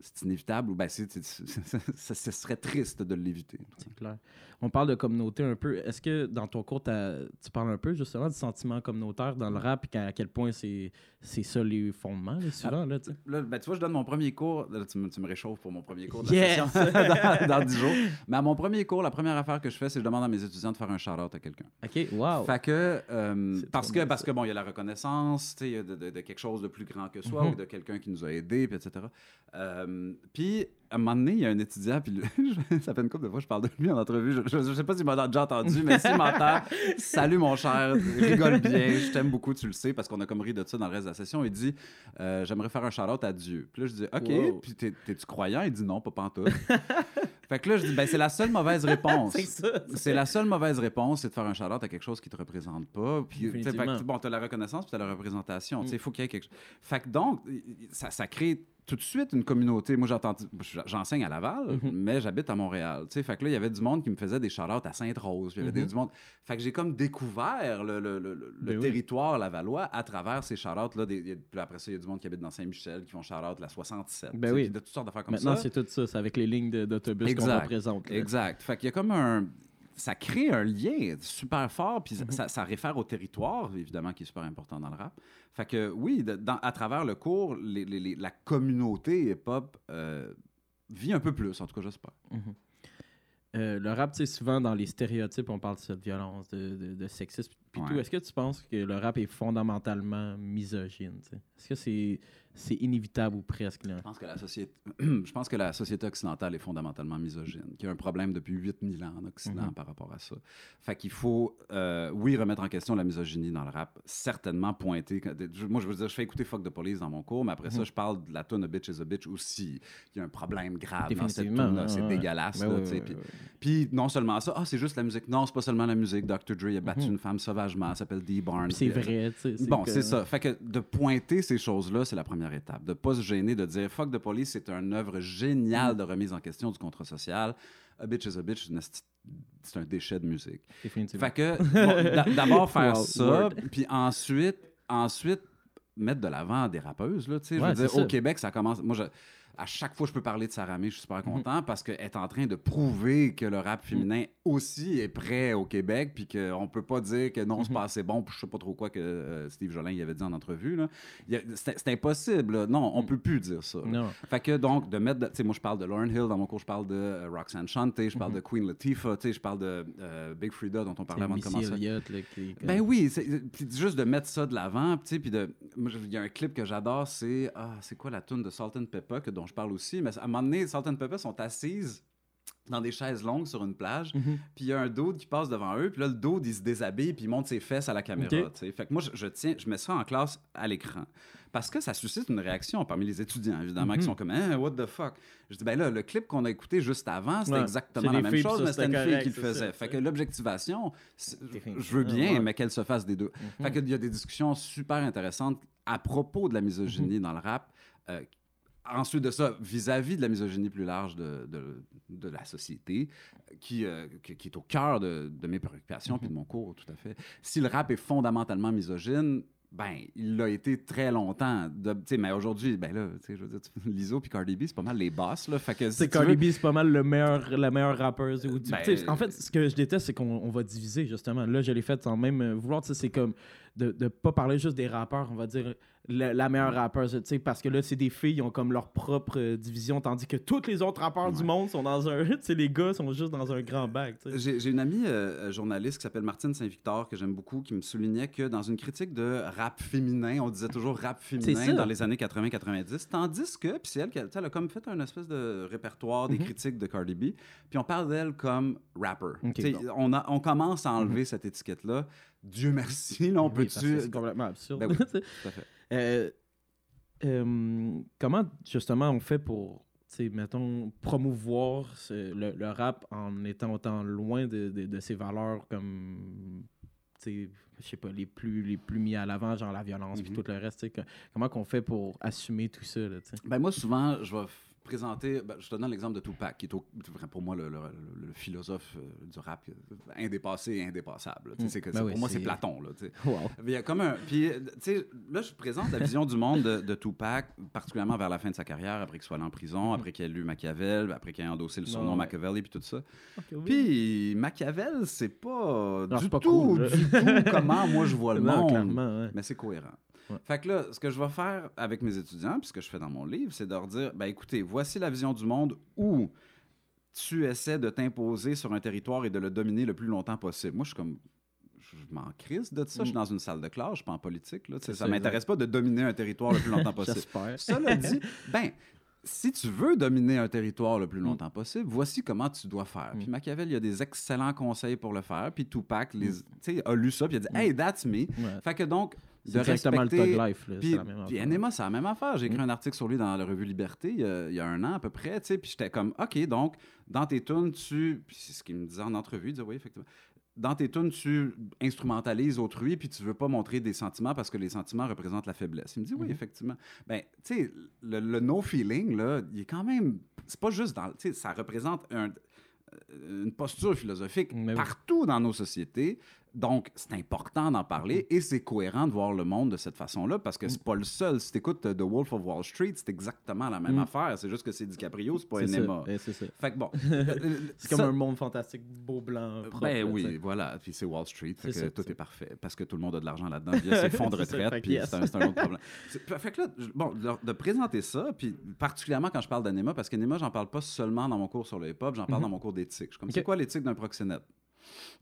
c'est inévitable. ou Ben, c'est- ce serait triste de l'éviter. C'est clair. On parle de communauté un peu. Est-ce que dans ton cours, tu parles un peu justement du sentiment communautaire dans le rap et à quel point c'est c'est ça les fondements, là, souvent, là? Là, ben, tu vois, je donne mon premier cours. Là, tu, me, tu me réchauffes pour mon premier cours de Yes! dans, dans 10 jours. Mais à mon premier cours, la première affaire que je fais, c'est que je demande à mes étudiants de faire un shout-out à quelqu'un. OK, wow. Fait que, euh, parce que, parce que bon, il y a la reconnaissance, il y a de, de- de quelque chose de plus grand que soi Mhm. ou de quelqu'un qui nous a aidés, puis etc. Euh, puis, à un moment donné, il y a un étudiant, puis ça fait une couple de fois que je parle de lui en entrevue. Je, je sais pas s'il m'a déjà entendu, mais s'il m'entend, salut mon cher, rigole bien, je t'aime beaucoup, tu le sais, parce qu'on a comme ri de ça dans le reste de la session. Il dit, euh, j'aimerais faire un shout-out à Dieu. Puis là, je dis, OK, Wow. puis t'es- t'es-tu croyant? Il dit non, pas pantoute. fait que là, je dis, ben c'est la seule mauvaise réponse. c'est la seule mauvaise réponse, c'est de faire un shout-out à quelque chose qui te représente pas. Puis, fait que, bon, t'as la reconnaissance puis t'as la représentation. Mm. il faut qu'il y ait quelque chose. Fait que donc, ça, ça crée tout de suite une communauté. Moi, j'enseigne à Laval, Mhm. mais j'habite à Montréal. Tu sais, fait que là, il y avait du monde qui me faisait des shout-outs à Sainte-Rose. Il y avait Mhm. du monde. Fait que j'ai comme découvert le, le- le- le Ben oui. territoire lavallois à travers ces. Des- y a- Puis après ça, il y a du monde qui habite dans Saint-Michel qui font shout-out la 67. Ben oui. de toutes sortes d'affaires comme Maintenant, ça. c'est tout ça. C'est avec les lignes d'autobus qu'on représente. là. Exact. Fait qu'il y a comme un. Ça crée un lien super fort, puis ça- Mhm. ça, ça réfère au territoire, évidemment, qui est super important dans le rap. Fait que oui, dans- à travers le cours, les- les- les- la communauté hip-hop euh, vit un peu plus, en tout cas, j'espère. Mhm. Euh, le rap, tu sais, souvent dans les stéréotypes, on parle de cette violence, de, de, de sexisme. Puis tout. Est-ce que tu penses que le rap est fondamentalement misogyne? Est-ce que c'est c'est inévitable ou presque? Là? Je pense que la société, je pense que la société occidentale est fondamentalement misogyne, qu'il y a un problème depuis 8000 ans en Occident Mhm. par rapport à ça. Fait qu'il faut, euh, oui, remettre en question la misogynie dans le rap, certainement pointer. Moi, je veux dire, je fais écouter Fuck de Police dans mon cours, mais après ça, Mhm. je parle de la tune A Bitch is a Bitch aussi. Il y a un problème grave dans cette tune là C'est ouais. dégueulasse. Puis- ouais. Puis non seulement ça, ah, c'est juste la musique. Non, c'est pas seulement la musique. Dr. Dre a battu Mhm. une femme sauvage. Sauvagement, elle s'appelle Dee Barnes. C'est vrai, tu sais. Bon, que- c'est ça. Fait que de pointer ces choses-là, c'est la première étape. De pas se gêner, de dire Fuck the Police, c'est une œuvre géniale de remise en question du contrat social. A bitch is a bitch, c'est un déchet de musique. Fait que bon, d'abord faire Wow, ça, word. puis ensuite, ensuite mettre de l'avant des rappeuses. Là, tu sais, je Ouais, veux dire, c'est au. Québec, ça commence. Moi, je- à chaque fois que je peux parler de Sarah May, je suis Mhm. super content parce qu'elle est en train de prouver que le rap féminin aussi est prêt au Québec, puis qu'on peut pas dire que non, c'est Mhm. pas assez bon, puis je sais pas trop quoi que euh, Steve Jolin y avait dit en entrevue. C'est impossible. là. Non, on peut plus dire ça. Fait que donc, de mettre. Tu sais, moi, je parle de Lauren Hill dans mon cours, je parle de euh, Roxanne Shante, je Mhm. parle de Queen Latifah, tu sais, je parle de euh, Big Frida dont on parlait avant de commencer. Elliott, là, qui... Ben oui, juste de mettre ça de l'avant, tu sais, puis de, il y a un clip que j'adore, c'est ah, c'est quoi la tune de Salt and Pepper que dont je parle aussi, mais à un moment donné, Salt and Pepper sont assises dans des chaises longues sur une plage, Mhm. puis il y a un dude qui passe devant eux, puis là le dude il se déshabille puis il monte ses fesses à la caméra, Ok. tu sais. Fait que moi je, je tiens, je mets ça en classe à l'écran parce que ça suscite une réaction parmi les étudiants évidemment qui Mhm. sont comme Hein, what the fuck? Je dis ben là le clip qu'on a écouté juste avant, c'était Ouais, exactement la même filles, chose, ça, mais c'était une fille qui le faisait. Fait que l'objectivation, je veux bien, ouais. mais qu'elle se fasse des deux. Mhm. Fait qu'il y a des discussions super intéressantes à propos de la misogynie Mhm. dans le rap. euh, ensuite de ça, vis-à-vis de la misogynie plus large de, de, de la société, qui, euh, qui, qui est au cœur de, de mes préoccupations puis de mon cours, tout à fait. Si le rap est fondamentalement misogyne, ben, il l'a été très longtemps. De- tu sais, mais aujourd'hui, ben là, tu sais, je veux dire, Lizzo puis Cardi B, c'est pas mal les boss, là. Fait que si Cardi veux- B, c'est pas mal le meilleur, la meilleure rappeuse. Ou Ben, en fait, ce que je déteste, c'est qu'on on va diviser, justement. Là, je l'ai fait sans même euh, vouloir. C'est comme de ne pas parler juste des rappeurs, on va dire la, la meilleure rappeuse. tu sais, Parce que là, c'est des filles, ils ont comme leur propre euh, division, tandis que tous les autres rappeurs du monde sont dans un. Tu sais, les gars sont juste dans un grand bac. J'ai une amie euh, journaliste qui s'appelle Martine Saint-Victor, que j'aime beaucoup, qui me soulignait que dans une critique de rap féminin, on disait toujours rap féminin dans les années 80-90, tandis que, puis c'est elle qui elle a comme fait un espèce de répertoire des Mhm. critiques de Cardi B, puis on parle d'elle comme rapper. On, a- on commence à enlever cette étiquette-là. Dieu merci, là, on Oui, peut parce que C'est complètement absurde. Ben oui. tu sais. Tout à fait. Euh, euh, comment justement on fait pour, tu sais, mettons, promouvoir ce- le, le rap en étant autant loin de, de, de ses valeurs comme, tu sais, je sais pas, les plus, les plus mis à l'avant, genre la violence puis Mhm. tout le reste. que- comment qu'on fait pour assumer tout ça, là, tu sais? Ben moi, souvent, je vais présenter. ben, je te donne l'exemple de Tupac, qui est au- pour moi le, le- le- le philosophe euh, du rap euh, indépassé et indépassable. Mm. c'est que Ben oui, pour moi, c'est Platon. Là. Wow. Il y a comme un. Puis, euh, là, je présente la vision du monde de, de Tupac, particulièrement vers la fin de sa carrière, après qu'il soit allé en prison, après qu'il ait lu Machiavel, après qu'il ait endossé le surnom Mm. Ouais. Machiavelli, puis tout ça. Puis, Machiavel, c'est pas Non, du pas tout, cool, du tout comment moi je vois le Non, monde. ouais. Mais c'est cohérent. Ouais. Fait que là, ce que je vais faire avec mes étudiants, puis ce que je fais dans mon livre, c'est de leur dire ben écoutez, voici la vision du monde où tu essaies de t'imposer sur un territoire et de le dominer le plus longtemps possible. Moi, je suis comme. Je m'en crisse de ça. Je suis dans une salle de classe, je suis pas en politique. Là, Mm. Ça ça, m'intéresse pas de dominer un territoire le plus longtemps possible. Cela dit, ben, si tu veux dominer un territoire le Mm. plus longtemps possible, voici comment tu dois faire. Puis Machiavel, il y a des excellents conseils pour le faire. Puis Tupac les, a lu ça, puis il a dit Hey, that's me. Mm. Ouais. Fait que donc, de exactement le respecter. Thug Life. Là, Puis, la même puis. NMA, c'est la même affaire. J'ai écrit un article sur lui dans la revue Liberté il y a, il y a un an à peu près, tu sais, puis j'étais comme, OK, donc, dans tes tunes, tu... Puis c'est ce qu'il me disait en entrevue, il disait, oui, effectivement. Dans tes tunes, tu instrumentalises autrui, puis tu veux pas montrer des sentiments parce que les sentiments représentent la faiblesse. Il me dit, oui, Mhm. effectivement. Ben, tu sais, le, le no-feeling, là, il est quand même... C'est pas juste dans... Tu sais, ça représente un- euh, une posture philosophique Mais oui. partout dans nos sociétés. Donc, c'est important d'en parler et c'est cohérent de voir le monde de cette façon-là parce que c'est pas le seul. Si tu écoutes The Wolf of Wall Street, c'est exactement la même Mm. affaire. C'est juste que c'est DiCaprio, c'est pas Enema. ouais, c'est ça. Fait que bon. C'est comme un monde fantastique, beau, blanc, propre. Ben oui, voilà. Puis c'est Wall Street. Fait que C'est ça, tout est parfait. Parce que tout le monde a de l'argent là-dedans via ses fonds de retraite. Puis yes. c'est un, un autre problème. C'est- Fait que là, bon, de, présenter ça, puis particulièrement quand je parle d'Anema, parce qu'Anema, j'en parle pas seulement dans mon cours sur le hip-hop, j'en parle Mhm. dans mon cours d'éthique. Je suis comme, c'est quoi l'éthique d'un proxénète?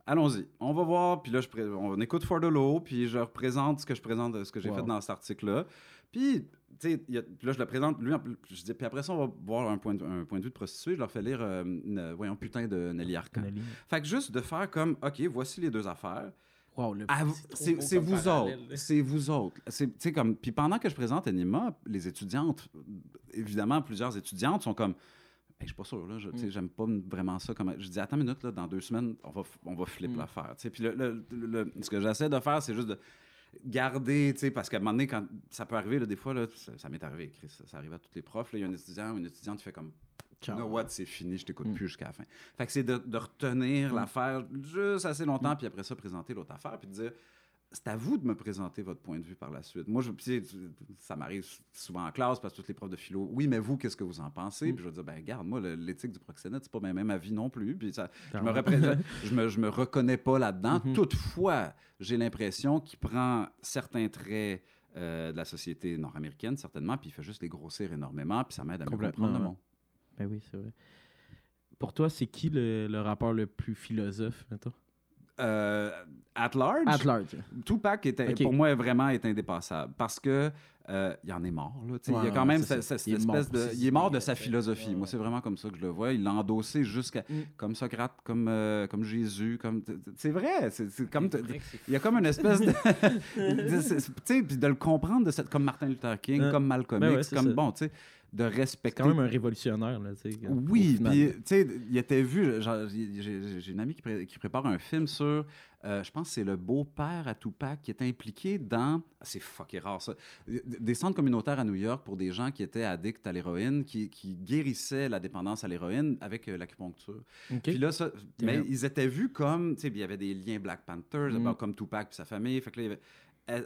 Allons-y. On va voir, puis là, je pré- on écoute For the puis je représente ce que je présente, ce que j'ai Wow. fait dans cet article-là. Puis, tu sais, là, je le présente, lui, je dis, puis après ça, on va voir un point de, un point de vue de prostituée. Je leur fais lire, euh, une- voyons, putain de Nelly Arcan. Nelly. Fait que juste de faire comme, OK, voici les deux affaires. Wow, vous- c'est vous parallèle, autres. C'est vous autres. C'est- tu sais, comme, puis pendant que je présente Anima, les étudiantes, évidemment, plusieurs étudiantes sont comme, je suis pas sûr, là. Je, sais, J'aime pas vraiment ça. Comme... Je dis, attends une minute, là, dans deux semaines, on va, on va flip Mm. l'affaire. Puis le, le- le- ce que j'essaie de faire, c'est juste de garder, tu sais, parce qu'à un moment donné, quand ça peut arriver, là, des fois, là, ça, ça m'est arrivé, Chris, ça, ça arrive à tous les profs. Il y a un étudiant ou une étudiante qui fait comme, Ciao. you know what, c'est fini, je t'écoute Mm. plus jusqu'à la fin. Fait que c'est de, de retenir Mm. l'affaire juste assez longtemps, puis après ça, présenter l'autre affaire, puis de dire, c'est à vous de me présenter votre point de vue par la suite. Moi, je, ça m'arrive souvent en classe parce que tous les profs de philo, oui, mais vous, qu'est-ce que vous en pensez? Mm. Puis je vais dire, ben, regarde, moi, l'éthique du proxénète, c'est pas même, même avis non plus. Puis ça, je, me je, me, je me reconnais pas là-dedans. Mhm. Toutefois, j'ai l'impression qu'il prend certains traits euh, de la société nord-américaine, certainement, puis il fait juste les grossir énormément, puis ça m'aide à mieux comprendre le monde. Ben oui, c'est vrai. Pour toi, c'est qui le, le rappeur le plus philosophe, mettons? Euh, at large, At large. Tupac est, Ok. pour moi vraiment est indépassable parce que euh, il en est mort. Là, il y a quand même cette, mort espèce de. Il est mort de sa philosophie. Ouais, Moi, c'est vraiment comme ça que je le vois. Il l'a endossé jusqu'à. Mm. Comme Socrate, comme, euh, comme Jésus. comme C'est vrai. C'est comme. Il y a comme une espèce de. tu sais, puis de le comprendre de cette, comme Martin Luther King, comme Malcolm ben ouais, X, comme. ça. Bon, tu sais, de C'est respecter. quand même un révolutionnaire, là, tu sais. Oui, puis tu sais, il était vu. J'ai une amie qui, pré- qui prépare un film sur. euh, je pense que c'est le beau-père à Tupac qui est impliqué dans. ah, C'est fucking rare ça. Des centres communautaires à New York pour des gens qui étaient addicts à l'héroïne, qui, qui guérissaient la dépendance à l'héroïne avec euh, l'acupuncture. OK. Puis là, ça, mais ils étaient vus comme, tu sais, il y avait des liens Black Panthers, Mm. comme Tupac puis sa famille. Fait que là, il y avait-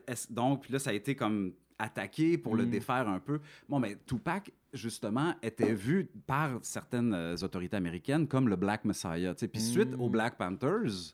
est- est- donc, puis là, ça a été comme attaqué pour le Mm. défaire un peu. Bon, mais Tupac, justement, était vu par certaines euh, autorités américaines comme le Black Messiah. Puis suite Mm. aux Black Panthers,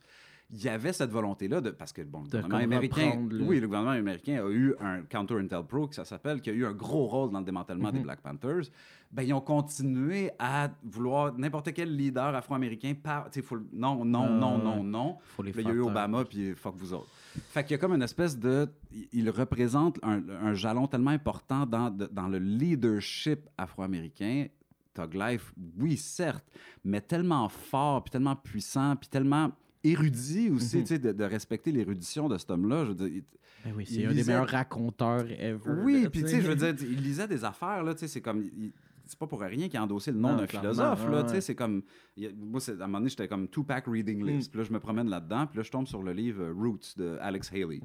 il y avait cette volonté-là de parce que bon, le gouvernement américain, le- oui, le gouvernement américain a eu un Counter Intel Pro, que ça s'appelle, qui a eu un gros rôle dans le démantèlement des Mhm. Black Panthers. Ben ils ont continué à vouloir n'importe quel leader afro-américain par, faut non, non, Ah, non, non, non. Faut les là, il y a eu. Obama, puis fuck vous autres. Fait qu'il y a comme une espèce de. il- représente un, un jalon tellement important dans, dans le leadership afro-américain. Tug Life, oui, certes, mais tellement fort, puis tellement puissant, puis tellement érudit aussi, Mhm. tu sais, de, de respecter l'érudition de cet homme-là. Je veux dire, il- Ben oui, c'est un des meilleurs raconteurs ever. oui, puis tu sais, je veux dire, il lisait des affaires, là, tu sais, c'est comme. il- c'est pas pour rien qu'il a endossé le nom Non, d'un philosophe, là, ouais, tu sais, c'est comme. il moi, à un moment donné, j'étais comme Tupac Reading List, Mm. puis là, je me promène là-dedans, puis là, je tombe sur le livre euh, Roots de Alex Haley,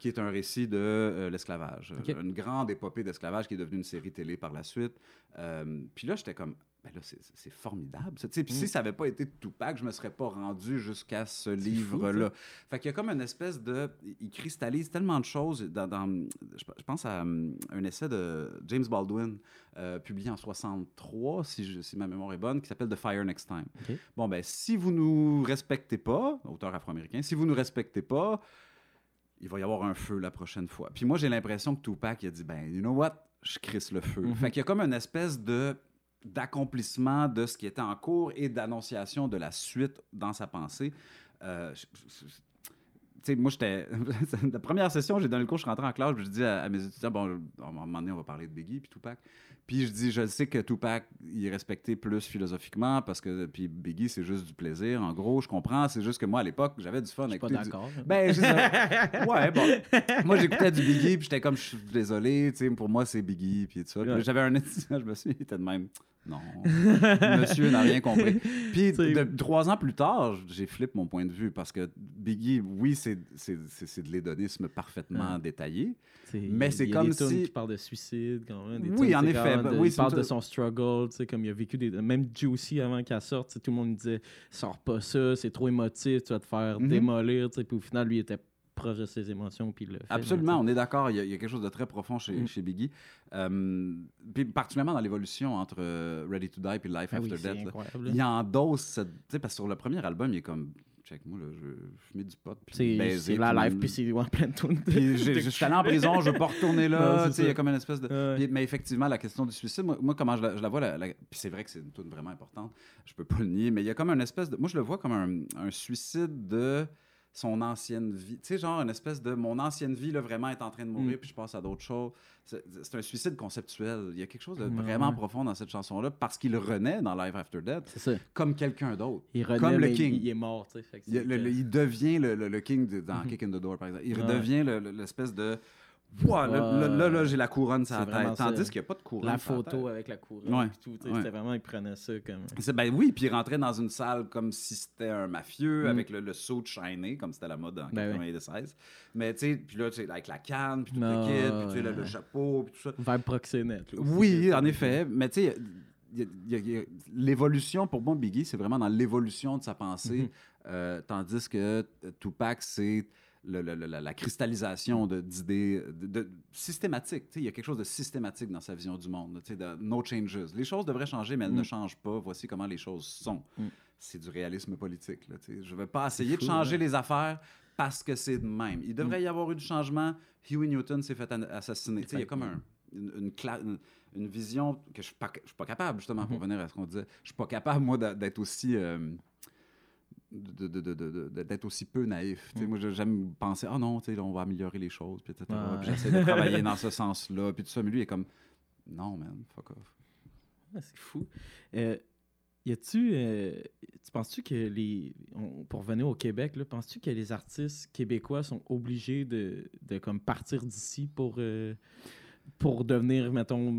qui est un récit de euh, l'esclavage. Une grande épopée d'esclavage qui est devenue une série télé par la suite. Euh, puis là, j'étais comme. Ben là, c'est- formidable. ça. Puis Mm. si ça n'avait pas été Tupac, je me serais pas rendu jusqu'à ce livre-là. Fait qu'il y a comme une espèce de. Il cristallise tellement de choses. Dans, dans- je, pense à hum, un essai de James Baldwin, euh, publié en 63, si, je- si ma mémoire est bonne, qui s'appelle The Fire Next Time. Bon, ben, si vous nous respectez pas, auteur afro-américain, si vous nous respectez pas, il va y avoir un feu la prochaine fois. Puis moi, j'ai l'impression que Tupac, il a dit, ben, you know what? Je crisse le feu. Mhm. Fait qu'il y a comme une espèce de d'accomplissement de ce qui était en cours et d'annonciation de la suite dans sa pensée. Euh, je- je- je- tu sais, moi, j'étais. la première session, j'ai donné le cours, je suis rentré en classe, puis je dis à, à mes étudiants, bon, à un moment donné, on va parler de Biggie puis Tupac. Puis je dis, je sais que Tupac, il est respecté plus philosophiquement, parce que. Puis Biggie, c'est juste du plaisir. En gros, je comprends. C'est juste que moi, à l'époque, j'avais du fun Je suis avec pas du- ben, sais- ouais, bon. Moi, j'écoutais du Biggie, puis j'étais comme, je suis désolé, tu sais, pour moi, c'est Biggie, puis tout ça. Ouais. j'avais un étudiant, je me suis dit, il était de même. Non, monsieur n'a rien compris. Puis, de- trois ans plus tard, j'ai flip mon point de vue, parce que Biggie, oui, c'est de l'hédonisme parfaitement Ouais. détaillé. Mais il c'est il comme des si- qui parlent de suicide quand même. des Oui, en effet, ben de- oui, il parle de son struggle, tu sais, comme il a vécu des. Même Juicy avant qu'elle sorte, tout le monde disait sors pas ça, c'est trop émotif, tu vas te faire Mhm. démolir. tu sais, Puis au final, lui il était proche de ses émotions. Puis le fait, Absolument, on est d'accord. Il, y a- il y a quelque chose de très profond chez, Mm. chez Biggie. Euh, puis particulièrement dans l'évolution entre euh, Ready to Die et Life. Ah oui, After c'est Death. là. Il endosse cette. Tu sais, parce que sur le premier album, il est comme. Check, moi, là, je fumais du pot. Puis C'est baiser, c'est la live, puis c'est ouais, plein de tunes. Puis j'ai- je suis allé en prison, je veux pas retourner là. c'est tu sais, il y a comme une espèce de. Ouais. Puis- mais effectivement, la question du suicide, moi, moi, comment je la, je la vois, la- la- puis c'est vrai que c'est une tune vraiment importante, je peux pas le nier, mais il y a comme une espèce de. Moi, je le vois comme un, un suicide de son ancienne vie. Tu sais, genre une espèce de. Mon ancienne vie, là, vraiment est en train de mourir, Mm. puis je passe à d'autres choses. C'est un suicide conceptuel. Il y a quelque chose de Ouais, vraiment profond dans cette chanson-là, parce qu'il renaît dans Life After Death comme quelqu'un d'autre. Il renaît, Comme le King. Il, est mort, tu sais. Il, c'est le- que- le- il devient le, king de- dans Mhm. Kick in the Door, par exemple. Il Ouais. le- l'espèce de Ouah, là, Ouais. là, là, là, j'ai la couronne sur la tête. Tandis qu'il n'y a pas de couronne. La photo avec la couronne. Ouais, tout, ouais. C'était vraiment, ils prenaient ça comme. Ben oui, puis il rentrait dans une salle comme si c'était un mafieux, Mm. avec le, le saut de shiny, comme c'était la mode en Ben 96. Mais tu sais, puis là, avec la canne, puis tout le kit, puis le, chapeau, puis tout ça. Vibe proxénète. là. Oui, en effet. Mais tu sais, il il il l'évolution, pour moi, Biggie, c'est vraiment dans l'évolution de sa pensée. Mhm. euh, tandis que euh, Tupac, c'est le- le- le- la, la cristallisation de- d'idées de, de- systématiques. Tu sais, Il y a quelque chose de systématique dans sa vision du monde. de no changes. Les choses devraient changer, mais elles ne Mm. changent pas. Voici comment les choses sont. Mm. C'est du réalisme politique. Là, je ne vais pas essayer de changer les affaires parce que c'est de même. Il devrait y avoir eu du changement. Huey Newton s'est fait assassiner. Il y a comme un- une, vision que je ne suis, pas- capable, justement, pour Mhm. revenir à ce qu'on disait. Je suis pas capable, moi, d'être aussi. euh, de- de- de- d'être aussi peu naïf. Mm. Moi, j'aime penser, ah non, là, on va améliorer les choses, puis etc. Ouais. J'essaie de travailler dans ce sens-là, puis tout ça. Mais lui, il est comme, non, man, fuck off. Ah, c'est fou. Euh, y a-tu. euh, tu penses-tu que les. on- pour revenir au Québec, penses-tu que les artistes québécois sont obligés de, comme partir d'ici pour. euh, pour devenir, mettons,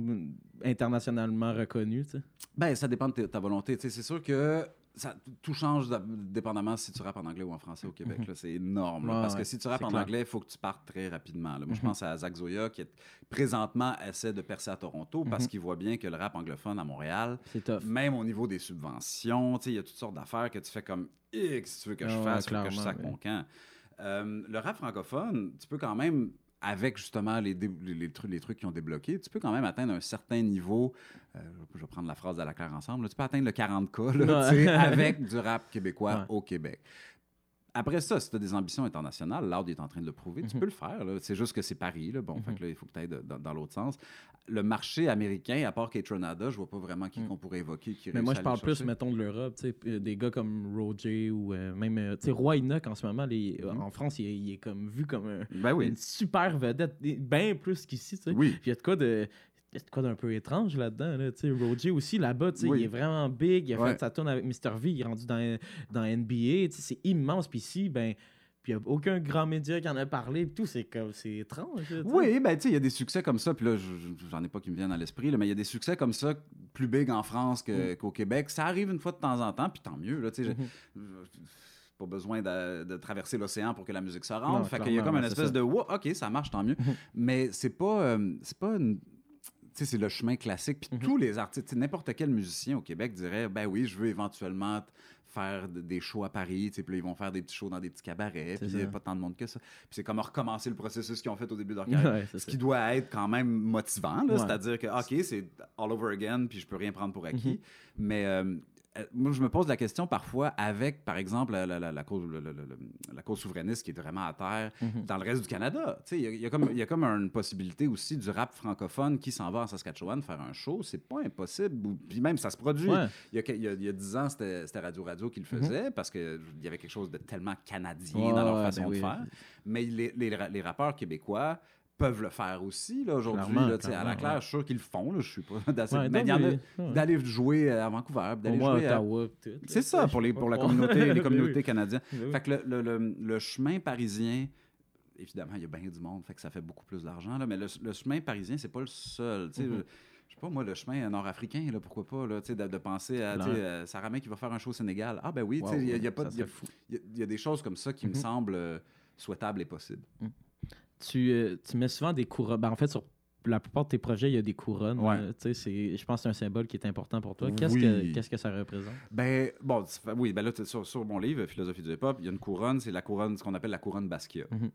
internationalement reconnus? Ben, ça dépend de ta- volonté. C'est sûr que ça, tout change dépendamment si tu rappes en anglais ou en français au Québec. Mhm. là. C'est énorme. là, Ouais, parce ouais, que si tu rappes en clair. anglais, il faut que tu partes très rapidement. là. Moi, je Mhm. pense à Zach Zoya qui, est, présentement, essaie de percer à Toronto parce Mhm. qu'il voit bien que le rap anglophone à Montréal, même au niveau des subventions, il y a toutes sortes d'affaires que tu fais comme X, si tu veux que je Ah ouais, fasse, que je sac mon camp. Euh, le rap francophone, tu peux quand même, avec justement les, trucs, les trucs qui ont débloqué, tu peux quand même atteindre un certain niveau. euh, je vais prendre la phrase à la claire ensemble. là, tu peux atteindre le 40K là, tu sais, avec du rap québécois Ouais. au Québec. Après ça, si tu as des ambitions internationales, Loud est en train de le prouver, tu Mhm. peux le faire. C'est juste que c'est Paris. Là. Bon, fait Mhm. que là, il faut que tu ailles dans, dans l'autre sens. Le marché américain, à part Kate je vois pas vraiment qui Mhm. qu'on pourrait évoquer qui Mais moi, je parle plus, mettons, de l'Europe. Des gars comme Roger ou euh, même. euh, Roy Enoch, en ce moment, les- Mhm. en France, il est, il est comme vu comme un- Ben oui. une super vedette, bien plus qu'ici. Oui. Puis il y a de quoi de. Il y a quoi d'un peu étrange là-dedans. Là, tu sais. Roger aussi, là-bas, Oui. il est vraiment big. Il a Ouais. fait sa tourne avec Mr. V. Il est rendu dans, dans NBA. C'est immense. Puis ici, ben. Puis il n'y a aucun grand média qui en a parlé. Puis tout, c'est comme. C'est étrange. Oui, ben tu sais, il y a des succès comme ça, puis là, je- je- j'en ai pas qui me viennent à l'esprit, mais il y a des succès comme ça, plus big en France que- Mm. qu'au Québec. Ça arrive une fois de temps en temps, puis tant mieux, là, tu sais. Mhm. j'ai Pas besoin de, de traverser l'océan pour que la musique se Non, rende. Fait qu'il y a comme une espèce de wow, OK, ça marche, tant mieux. Mhm. Mais c'est pas, euh, c'est pas une. C'est le chemin classique. Puis Mhm. tous les artistes, n'importe quel musicien au Québec dirait ben oui, je veux éventuellement faire de- des shows à Paris. Puis là, ils vont faire des petits shows dans des petits cabarets. Puis il n'y a pas tant de monde que ça. Puis c'est comme recommencer le processus qu'ils ont fait au début de leur carrière. Ouais, Ce ça. qui doit être quand même motivant, Ouais. c'est-à-dire que, OK, c'est all over again, puis je peux rien prendre pour acquis. Mhm. Mais euh, moi, je me pose la question parfois avec, par exemple, la, la- la- cause, la cause souverainiste qui est vraiment à terre Mhm. dans le reste du Canada. Il y, a- il y a comme- y a comme une possibilité aussi du rap francophone qui s'en va en Saskatchewan faire un show. C'est pas impossible. Puis même, ça se produit. Ouais. Il, y a, que- il y a- y a 10 ans, c'était Radio Radio qui le faisait parce qu'il y avait quelque chose de tellement canadien Mhm. Ouais, dans leur ouais, façon ben de oui. faire. Mais les, les rappeurs québécois peuvent le faire aussi là, aujourd'hui. À la claire, ouais. je suis sûr qu'ils le font. Là, je suis pas. Ouais, d'aller jouer à Vancouver, d'aller jouer à- Ottawa. C'est ça pour, les, pour la communauté, les Ben communautés canadiennes. Ben. Fait que le, le- le- le chemin parisien, évidemment, il y a bien du monde, fait que ça fait beaucoup plus d'argent, là, mais le, chemin parisien, c'est pas le seul. tu sais, Mhm. Je sais pas, moi, le chemin nord-africain, là, pourquoi pas, là, de, de penser à Clairement. euh, Sarah May qui va faire un show au Sénégal. Ah, ben oui, Wow, il y a- y a y a- y a- des choses comme ça qui me Mhm. semblent euh, souhaitables et possibles. Euh, tu mets souvent des couronnes. Ben, en fait, sur la plupart de tes projets, il y a des couronnes. Ouais. euh, tu c'est- je pense que c'est un symbole qui est important pour toi. Qu'est-ce Oui. que, qu'est-ce que ça représente? Ben, bon, tu oui, ben là, sur, sur mon livre, Philosophie du hip-hop, il y a une couronne, c'est la couronne, ce qu'on appelle la couronne Basquiat. Mhm.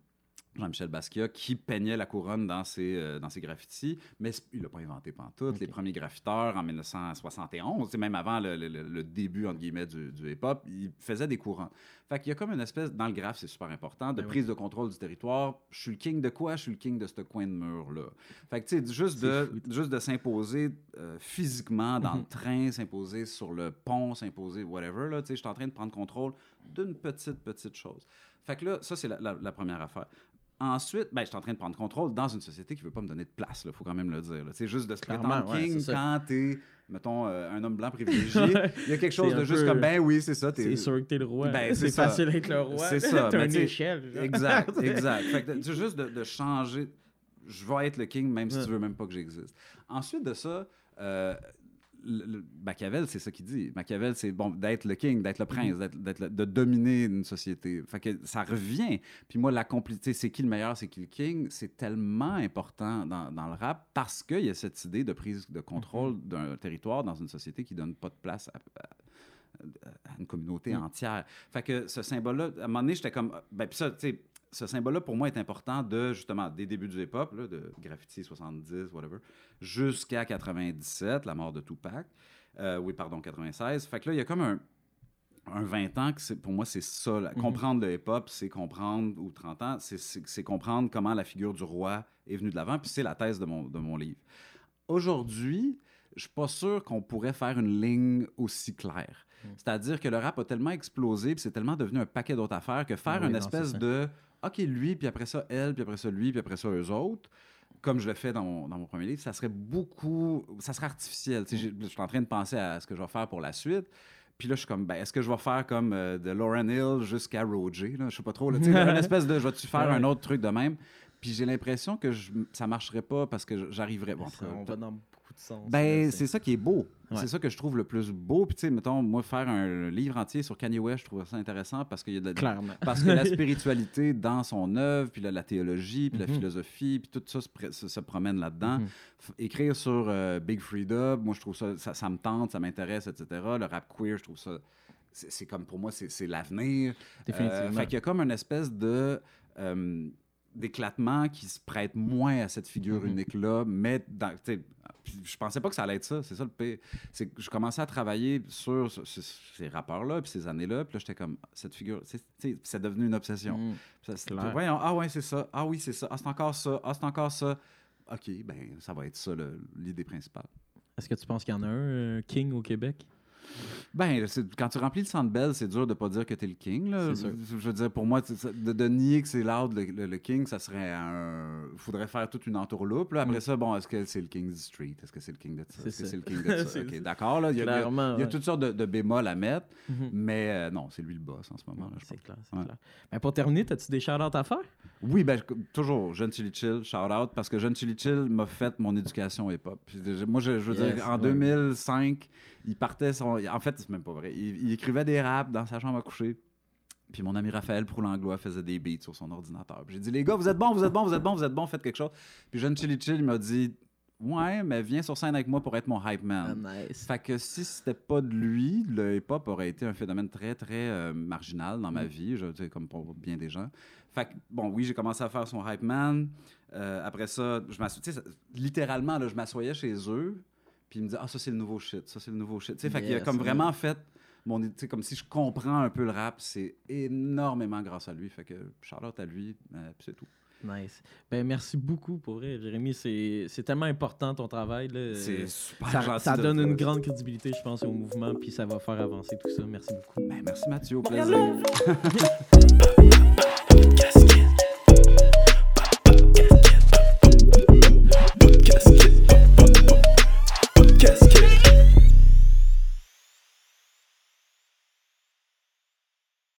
Jean-Michel Basquiat, qui peignait la couronne dans ses, euh, dans ses graffitis, mais il l'a pas inventé pantoute. Ok. Les premiers graffiteurs, en 1971, c'est même avant le- le début, entre guillemets, du, du hip-hop, ils faisaient des couronnes. Fait qu'il y a comme une espèce, dans le graphe, c'est super important, de Ben oui. prise de contrôle du territoire. Je suis le king de quoi? Je suis le king de ce coin de mur-là. Fait que, tu sais, juste de, juste de s'imposer euh, physiquement dans Mhm. le train, s'imposer sur le pont, s'imposer whatever, là, tu sais, je suis en train de prendre contrôle d'une petite, petite chose. Fait que là, ça, c'est la, la- la première affaire. Ensuite, ben, je suis en train de prendre contrôle dans une société qui ne veut pas me donner de place, il faut quand même le dire. C'est juste de se Clairement, prétendre ouais, king quand t'es, mettons, euh, un homme blanc privilégié. Il y a quelque chose de juste peu- comme, ben oui, c'est ça. t'es- C'est sûr que t'es le roi. Ben, c'est facile d'être le roi. C'est ça, T'as une échelle. genre. Exact, exact. Fait que c'est juste de, de changer. je vais être le king même si Ouais. tu veux même pas que j'existe. Ensuite de ça, euh, Machiavel, c'est ça qu'il dit. Machiavel, c'est bon d'être le king, d'être le prince, d'être le- de dominer une société. Fait que ça revient. Puis moi, la complicité, c'est qui le meilleur, c'est qui le king, c'est tellement important dans, dans le rap parce qu'il y a cette idée de prise de contrôle d'un territoire dans une société qui donne pas de place à, à- à une communauté Mm. entière. Fait que ce symbole-là, à un moment donné, j'étais comme. Ben, puis ça, tu sais, ce symbole-là, pour moi, est important de, justement, des débuts du hip-hop, de graffiti 70, whatever, jusqu'à 97, la mort de Tupac. Euh, oui, pardon, 96. Fait que là, il y a comme un, un 20 ans que pour moi, c'est ça. là. Mhm. Comprendre le hip-hop, c'est comprendre, ou 30 ans, c'est- comprendre comment la figure du roi est venue de l'avant. Puis c'est la thèse de mon, de mon livre. Aujourd'hui, je suis pas sûr qu'on pourrait faire une ligne aussi claire. Mhm. C'est-à-dire que le rap a tellement explosé, puis c'est tellement devenu un paquet d'autres affaires que faire Oui, une non, espèce de OK, lui, puis après ça, elle, puis après ça, lui, puis après ça, eux autres, comme je le fais dans mon, dans mon premier livre, ça serait beaucoup. Ça serait artificiel. Je suis en train de penser à ce que je vais faire pour la suite. Puis là, je suis comme, ben, est-ce que je vais faire comme euh, de Lauren Hill jusqu'à Roger? Là? Je sais pas trop. Là, une espèce de, je vais-tu faire Ouais. un autre truc de même? Puis j'ai l'impression que je, ça marcherait pas parce que j'arriverais. Bon, on va dans sens. ben, c'est ça qui est beau. Ouais. C'est ça que je trouve le plus beau. Puis, tu sais, mettons, moi, faire un livre entier sur Kanye West, je trouve ça intéressant parce qu'il y a de la- Clairement. parce que la spiritualité dans son œuvre, puis la théologie, puis la Mhm. philosophie, puis tout ça se, pr- se- se promène là-dedans. Mhm. F- Écrire sur euh, Big Freedom, moi, je trouve ça, ça, ça me tente, ça m'intéresse, etc. Le rap queer, je trouve ça, c'est comme pour moi, c'est c'est l'avenir. Définitivement. Euh, fait qu'il y a comme une espèce de euh, d'éclatement qui se prête moins à cette figure Mhm. unique-là, mais dans, je pensais pas que ça allait être ça, c'est ça le pire. C'est que je commençais à travailler sur ce- ce- ces rapports-là, puis ces années-là, puis là, j'étais comme, cette figure, c'est- devenu une obsession. Mm. Ça, Clair. voyons, ah ouais, c'est ça, ah oui, c'est ça, ah c'est encore ça, ah c'est encore ça. OK, ben ça va être ça l'idée principale. Est-ce que tu penses qu'il y en a un, euh, King au Québec? Ben, quand tu remplis le Centre Bell, c'est dur de pas dire que t'es le king. Là. C'est sûr. Je, veux dire, pour moi, tu de, de nier que c'est loud le, le- le king, ça serait un... faudrait faire toute une entourloupe. Là. Après Mm. ça, bon, est-ce que c'est le king du street? Est-ce que c'est le king de ça? Est-ce que c'est le king de ça? OK, d'accord. là, Il y a, y y toutes sortes de, de bémols à mettre, Mhm. mais euh, non, c'est lui le boss en ce moment. C'est clair, c'est Ouais. clair. Ben, pour terminer, as-tu des shout-outs à faire? Oui, ben, toujours, Jeune Chili Chill, shout out, parce que Jeune Chili Chill m'a fait mon éducation hip-hop. Moi, je, je veux Yes, dire, en ouais. 2005, il partait son. En fait, c'est même pas vrai. Il, il écrivait des raps dans sa chambre à coucher. Puis mon ami Raphaël Proulanglois faisait des beats sur son ordinateur. Puis j'ai dit, les gars, vous êtes bons, vous êtes bons, vous êtes bons, vous êtes bons, faites quelque chose. Puis Jeune Chili Chill, il m'a dit, ouais, mais viens sur scène avec moi pour être mon hype man. Ah, nice. Fait que si c'était pas de lui, le hip-hop aurait été un phénomène très, très euh, marginal dans ma Mm. vie, je comme pour bien des gens. Fait que, bon, oui, j'ai commencé à faire son hype man. Euh, après ça, je ça- littéralement, là, je m'assoyais chez eux, puis ils me disaient, ah, ça, c'est le nouveau shit, ça, c'est le nouveau shit. Tu sais, fait qu'il a comme vraiment fait, mon, tu sais, comme si je comprends un peu le rap, c'est énormément grâce à lui. Fait que, Charlotte à lui, euh, puis c'est tout. Nice. Ben, merci beaucoup pour vrai, Jérémy. C'est c'est tellement important ton travail. là. C'est Euh, super ça, ça donne une grande crédibilité, je pense, au mouvement, puis ça va faire avancer tout ça. Merci beaucoup. Ben, merci Mathieu, au plaisir.